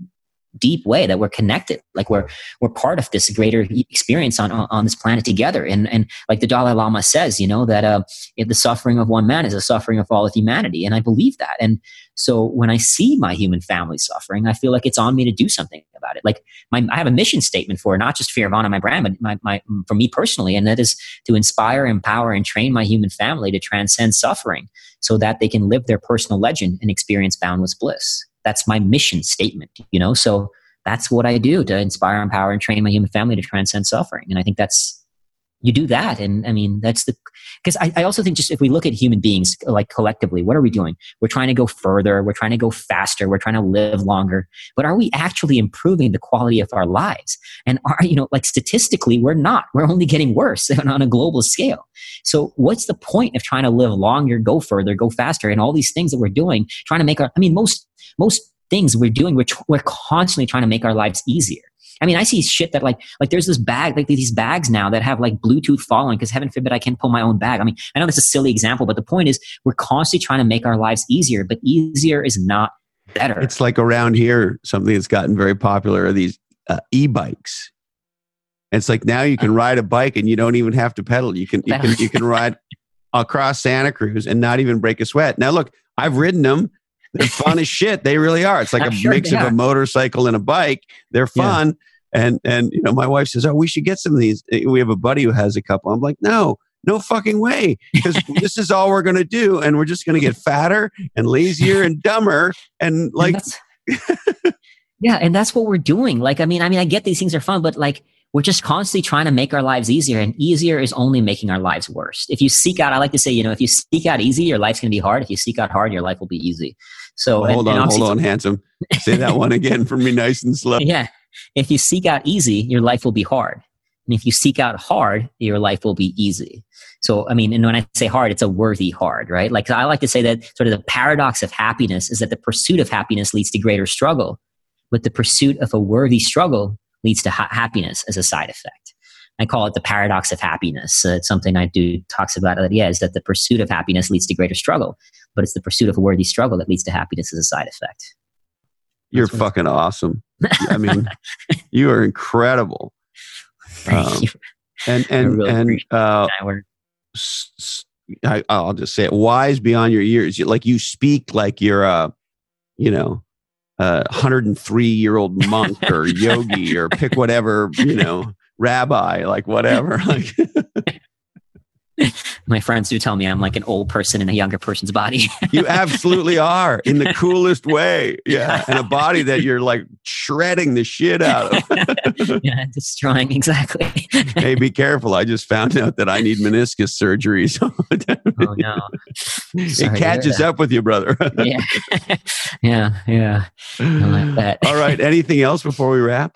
deep way that we're connected like we're we're part of this greater experience on on this planet together. And and like the dalai lama says you know that uh the suffering of one man is the suffering of all of humanity and i believe that. And so when i see my human family suffering i feel like it's on me to do something about it like my i have a mission statement for not just Fear of Fearvana my brand but my, my for me personally and that is to inspire empower and train my human family to transcend suffering so that they can live their personal legend and experience boundless bliss that's my mission statement, you know? So that's what I do to inspire, empower, and train my human family to transcend suffering. And I think that's, you do that. And I mean, that's the, because I, I also think just if we look at human beings like collectively, what are we doing? We're trying to go further. We're trying to go faster. We're trying to live longer. But are we actually improving the quality of our lives? And are, you know, like statistically, we're not. We're only getting worse on a global scale. So what's the point of trying to live longer, go further, go faster, and all these things that we're doing, trying to make our, I mean, most most things we're doing, we're, we're constantly trying to make our lives easier. I mean, I see shit that like, like there's this bag, like these bags now that have like Bluetooth following because heaven forbid I can't pull my own bag. I mean, I know that's a silly example, but the point is we're constantly trying to make our lives easier, but easier is not better. It's like around here, something that's gotten very popular are these uh, e-bikes. It's like now you can ride a bike and you don't even have to pedal. You can, you can, you can ride across Santa Cruz and not even break a sweat. Now, look, I've ridden them they're fun as shit. They really are. It's like I'm a sure mix of are. a motorcycle and a bike. They're fun. Yeah. And and you know, my wife says, "Oh, we should get some of these." Eh, we have a buddy who has a couple. I'm like, "No, no fucking way," because this is all we're going to do, and we're just going to get fatter and lazier and dumber. And like, and yeah, and that's what we're doing. Like, I mean, I mean, I get these things are fun, but like we're just constantly trying to make our lives easier and easier is only making our lives worse. If you seek out, I like to say, you know, if you seek out easy, your life's going to be hard. If you seek out hard, your life will be easy. So well, hold and, on, and hold on, handsome. Say that one again for me, nice and slow. Yeah. If you seek out easy, your life will be hard. And if you seek out hard, your life will be easy. So, I mean, and when I say hard, it's a worthy hard, right? Like I like to say that sort of the paradox of happiness is that the pursuit of happiness leads to greater struggle, but the pursuit of a worthy struggle leads to ha- happiness as a side effect. I call it the paradox of happiness. Uh, it's something I do talks about that. Yeah, is that the pursuit of happiness leads to greater struggle, but it's the pursuit of a worthy struggle that leads to happiness as a side effect. You're fucking awesome. I mean, you are incredible. Thank um, you. And and really and uh, I, will just say it. Wise beyond your years. Like you speak like you're a, you know, a 103 year old monk or yogi or pick whatever you know rabbi, like whatever. Like My friends do tell me I'm like an old person in a younger person's body. you absolutely are in the coolest way. Yeah. And a body that you're like shredding the shit out of. yeah, destroying. Exactly. hey, be careful. I just found out that I need meniscus surgery. So oh, no. Sorry it catches up with you, brother. yeah. Yeah. Yeah. I like that. All right. Anything else before we wrap?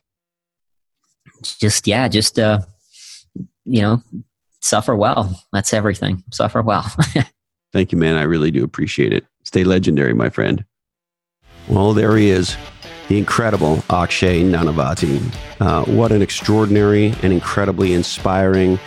Just, yeah, just, uh, you know, suffer well. That's everything. Suffer well. Thank you, man. I really do appreciate it. Stay legendary, my friend. Well, there he is, the incredible Akshay Nanavati. Uh, what an extraordinary and incredibly inspiring,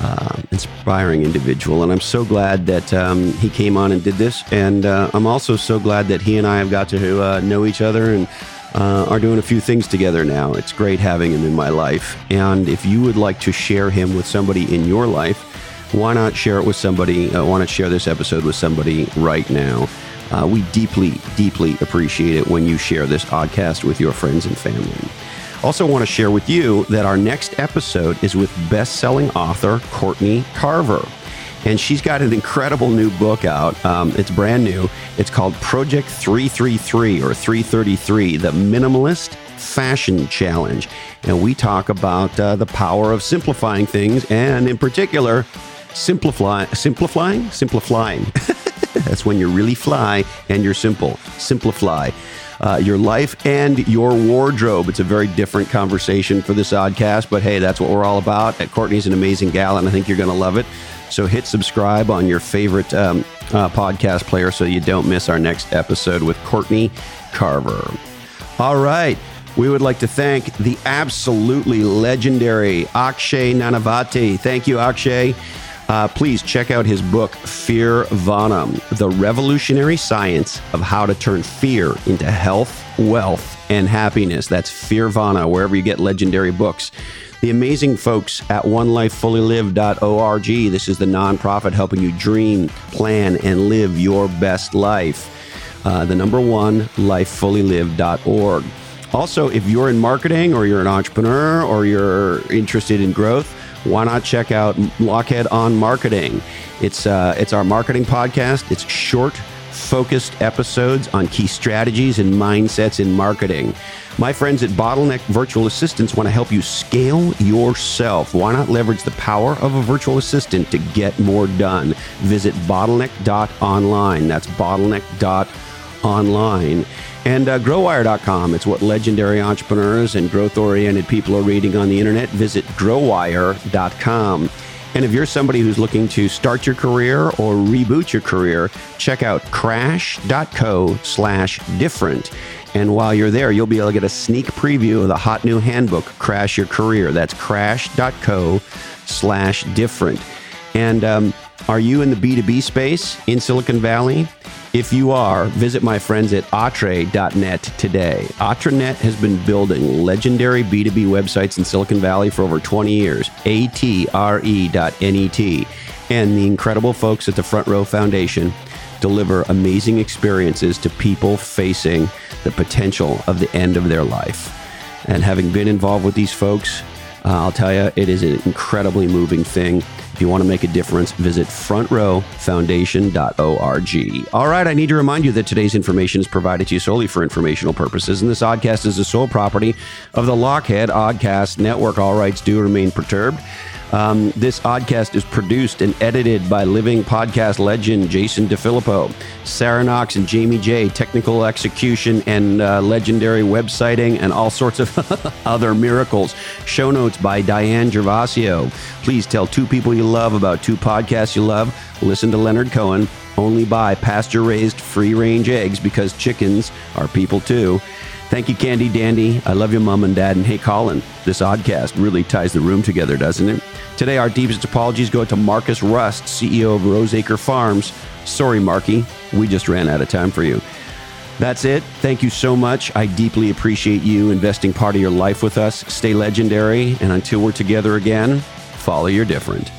uh, inspiring individual. And I'm so glad that um, he came on and did this. And uh, I'm also so glad that he and I have got to uh, know each other and uh, are doing a few things together now. It's great having him in my life. And if you would like to share him with somebody in your life, why not share it with somebody? Uh, why not share this episode with somebody right now? Uh, we deeply, deeply appreciate it when you share this podcast with your friends and family. Also, want to share with you that our next episode is with best selling author Courtney Carver and she's got an incredible new book out. Um, it's brand new. It's called Project 333 or 333 The Minimalist Fashion Challenge. And we talk about uh, the power of simplifying things and, in particular, simplify, simplifying? Simplifying. That's when you really fly and you're simple. Simplify. Uh, your life and your wardrobe. It's a very different conversation for this oddcast, but hey, that's what we're all about. Courtney's an amazing gal, and I think you're going to love it. So hit subscribe on your favorite um, uh, podcast player so you don't miss our next episode with Courtney Carver. All right. We would like to thank the absolutely legendary Akshay Nanavati. Thank you, Akshay. Uh, please check out his book, Fearvana The Revolutionary Science of How to Turn Fear into Health, Wealth, and Happiness. That's Fearvana, wherever you get legendary books the amazing folks at onelifefullylived.org. This is the nonprofit helping you dream, plan, and live your best life. Uh, the number one, lifefullylive.org. Also, if you're in marketing or you're an entrepreneur or you're interested in growth, why not check out Lochhead on Marketing? It's uh, it's our marketing podcast. It's short, focused episodes on key strategies and mindsets in marketing. My friends at Bottleneck Virtual Assistants want to help you scale yourself. Why not leverage the power of a virtual assistant to get more done? Visit bottleneck.online. That's bottleneck.online. And uh, growwire.com. It's what legendary entrepreneurs and growth oriented people are reading on the internet. Visit growwire.com. And if you're somebody who's looking to start your career or reboot your career, check out crash.co slash different. And while you're there, you'll be able to get a sneak preview of the hot new handbook, Crash Your Career. That's crash.co slash different. And um, are you in the B2B space in Silicon Valley? If you are, visit my friends at atre.net today. Atrenet has been building legendary B2B websites in Silicon Valley for over 20 years. A-T-R-E.net. And the incredible folks at the Front Row Foundation deliver amazing experiences to people facing the potential of the end of their life. And having been involved with these folks, uh, I'll tell you, it is an incredibly moving thing. If you want to make a difference, visit frontrowfoundation.org. All right, I need to remind you that today's information is provided to you solely for informational purposes, and this oddcast is the sole property of the Lochhead Oddcast Network. All rights do remain perturbed. Um, this oddcast is produced and edited by living podcast legend Jason DeFilippo, Sarah Knox and Jamie J, technical execution and uh, legendary websiting and all sorts of other miracles. Show notes by Diane Gervasio. Please tell two people you love about two podcasts you love. Listen to Leonard Cohen. Only buy pasture raised free range eggs because chickens are people too. Thank you, Candy Dandy. I love your mom and dad. And hey, Colin, this oddcast really ties the room together, doesn't it? Today, our deepest apologies go to Marcus Rust, CEO of Roseacre Farms. Sorry, Marky, we just ran out of time for you. That's it. Thank you so much. I deeply appreciate you investing part of your life with us. Stay legendary, and until we're together again, follow your different.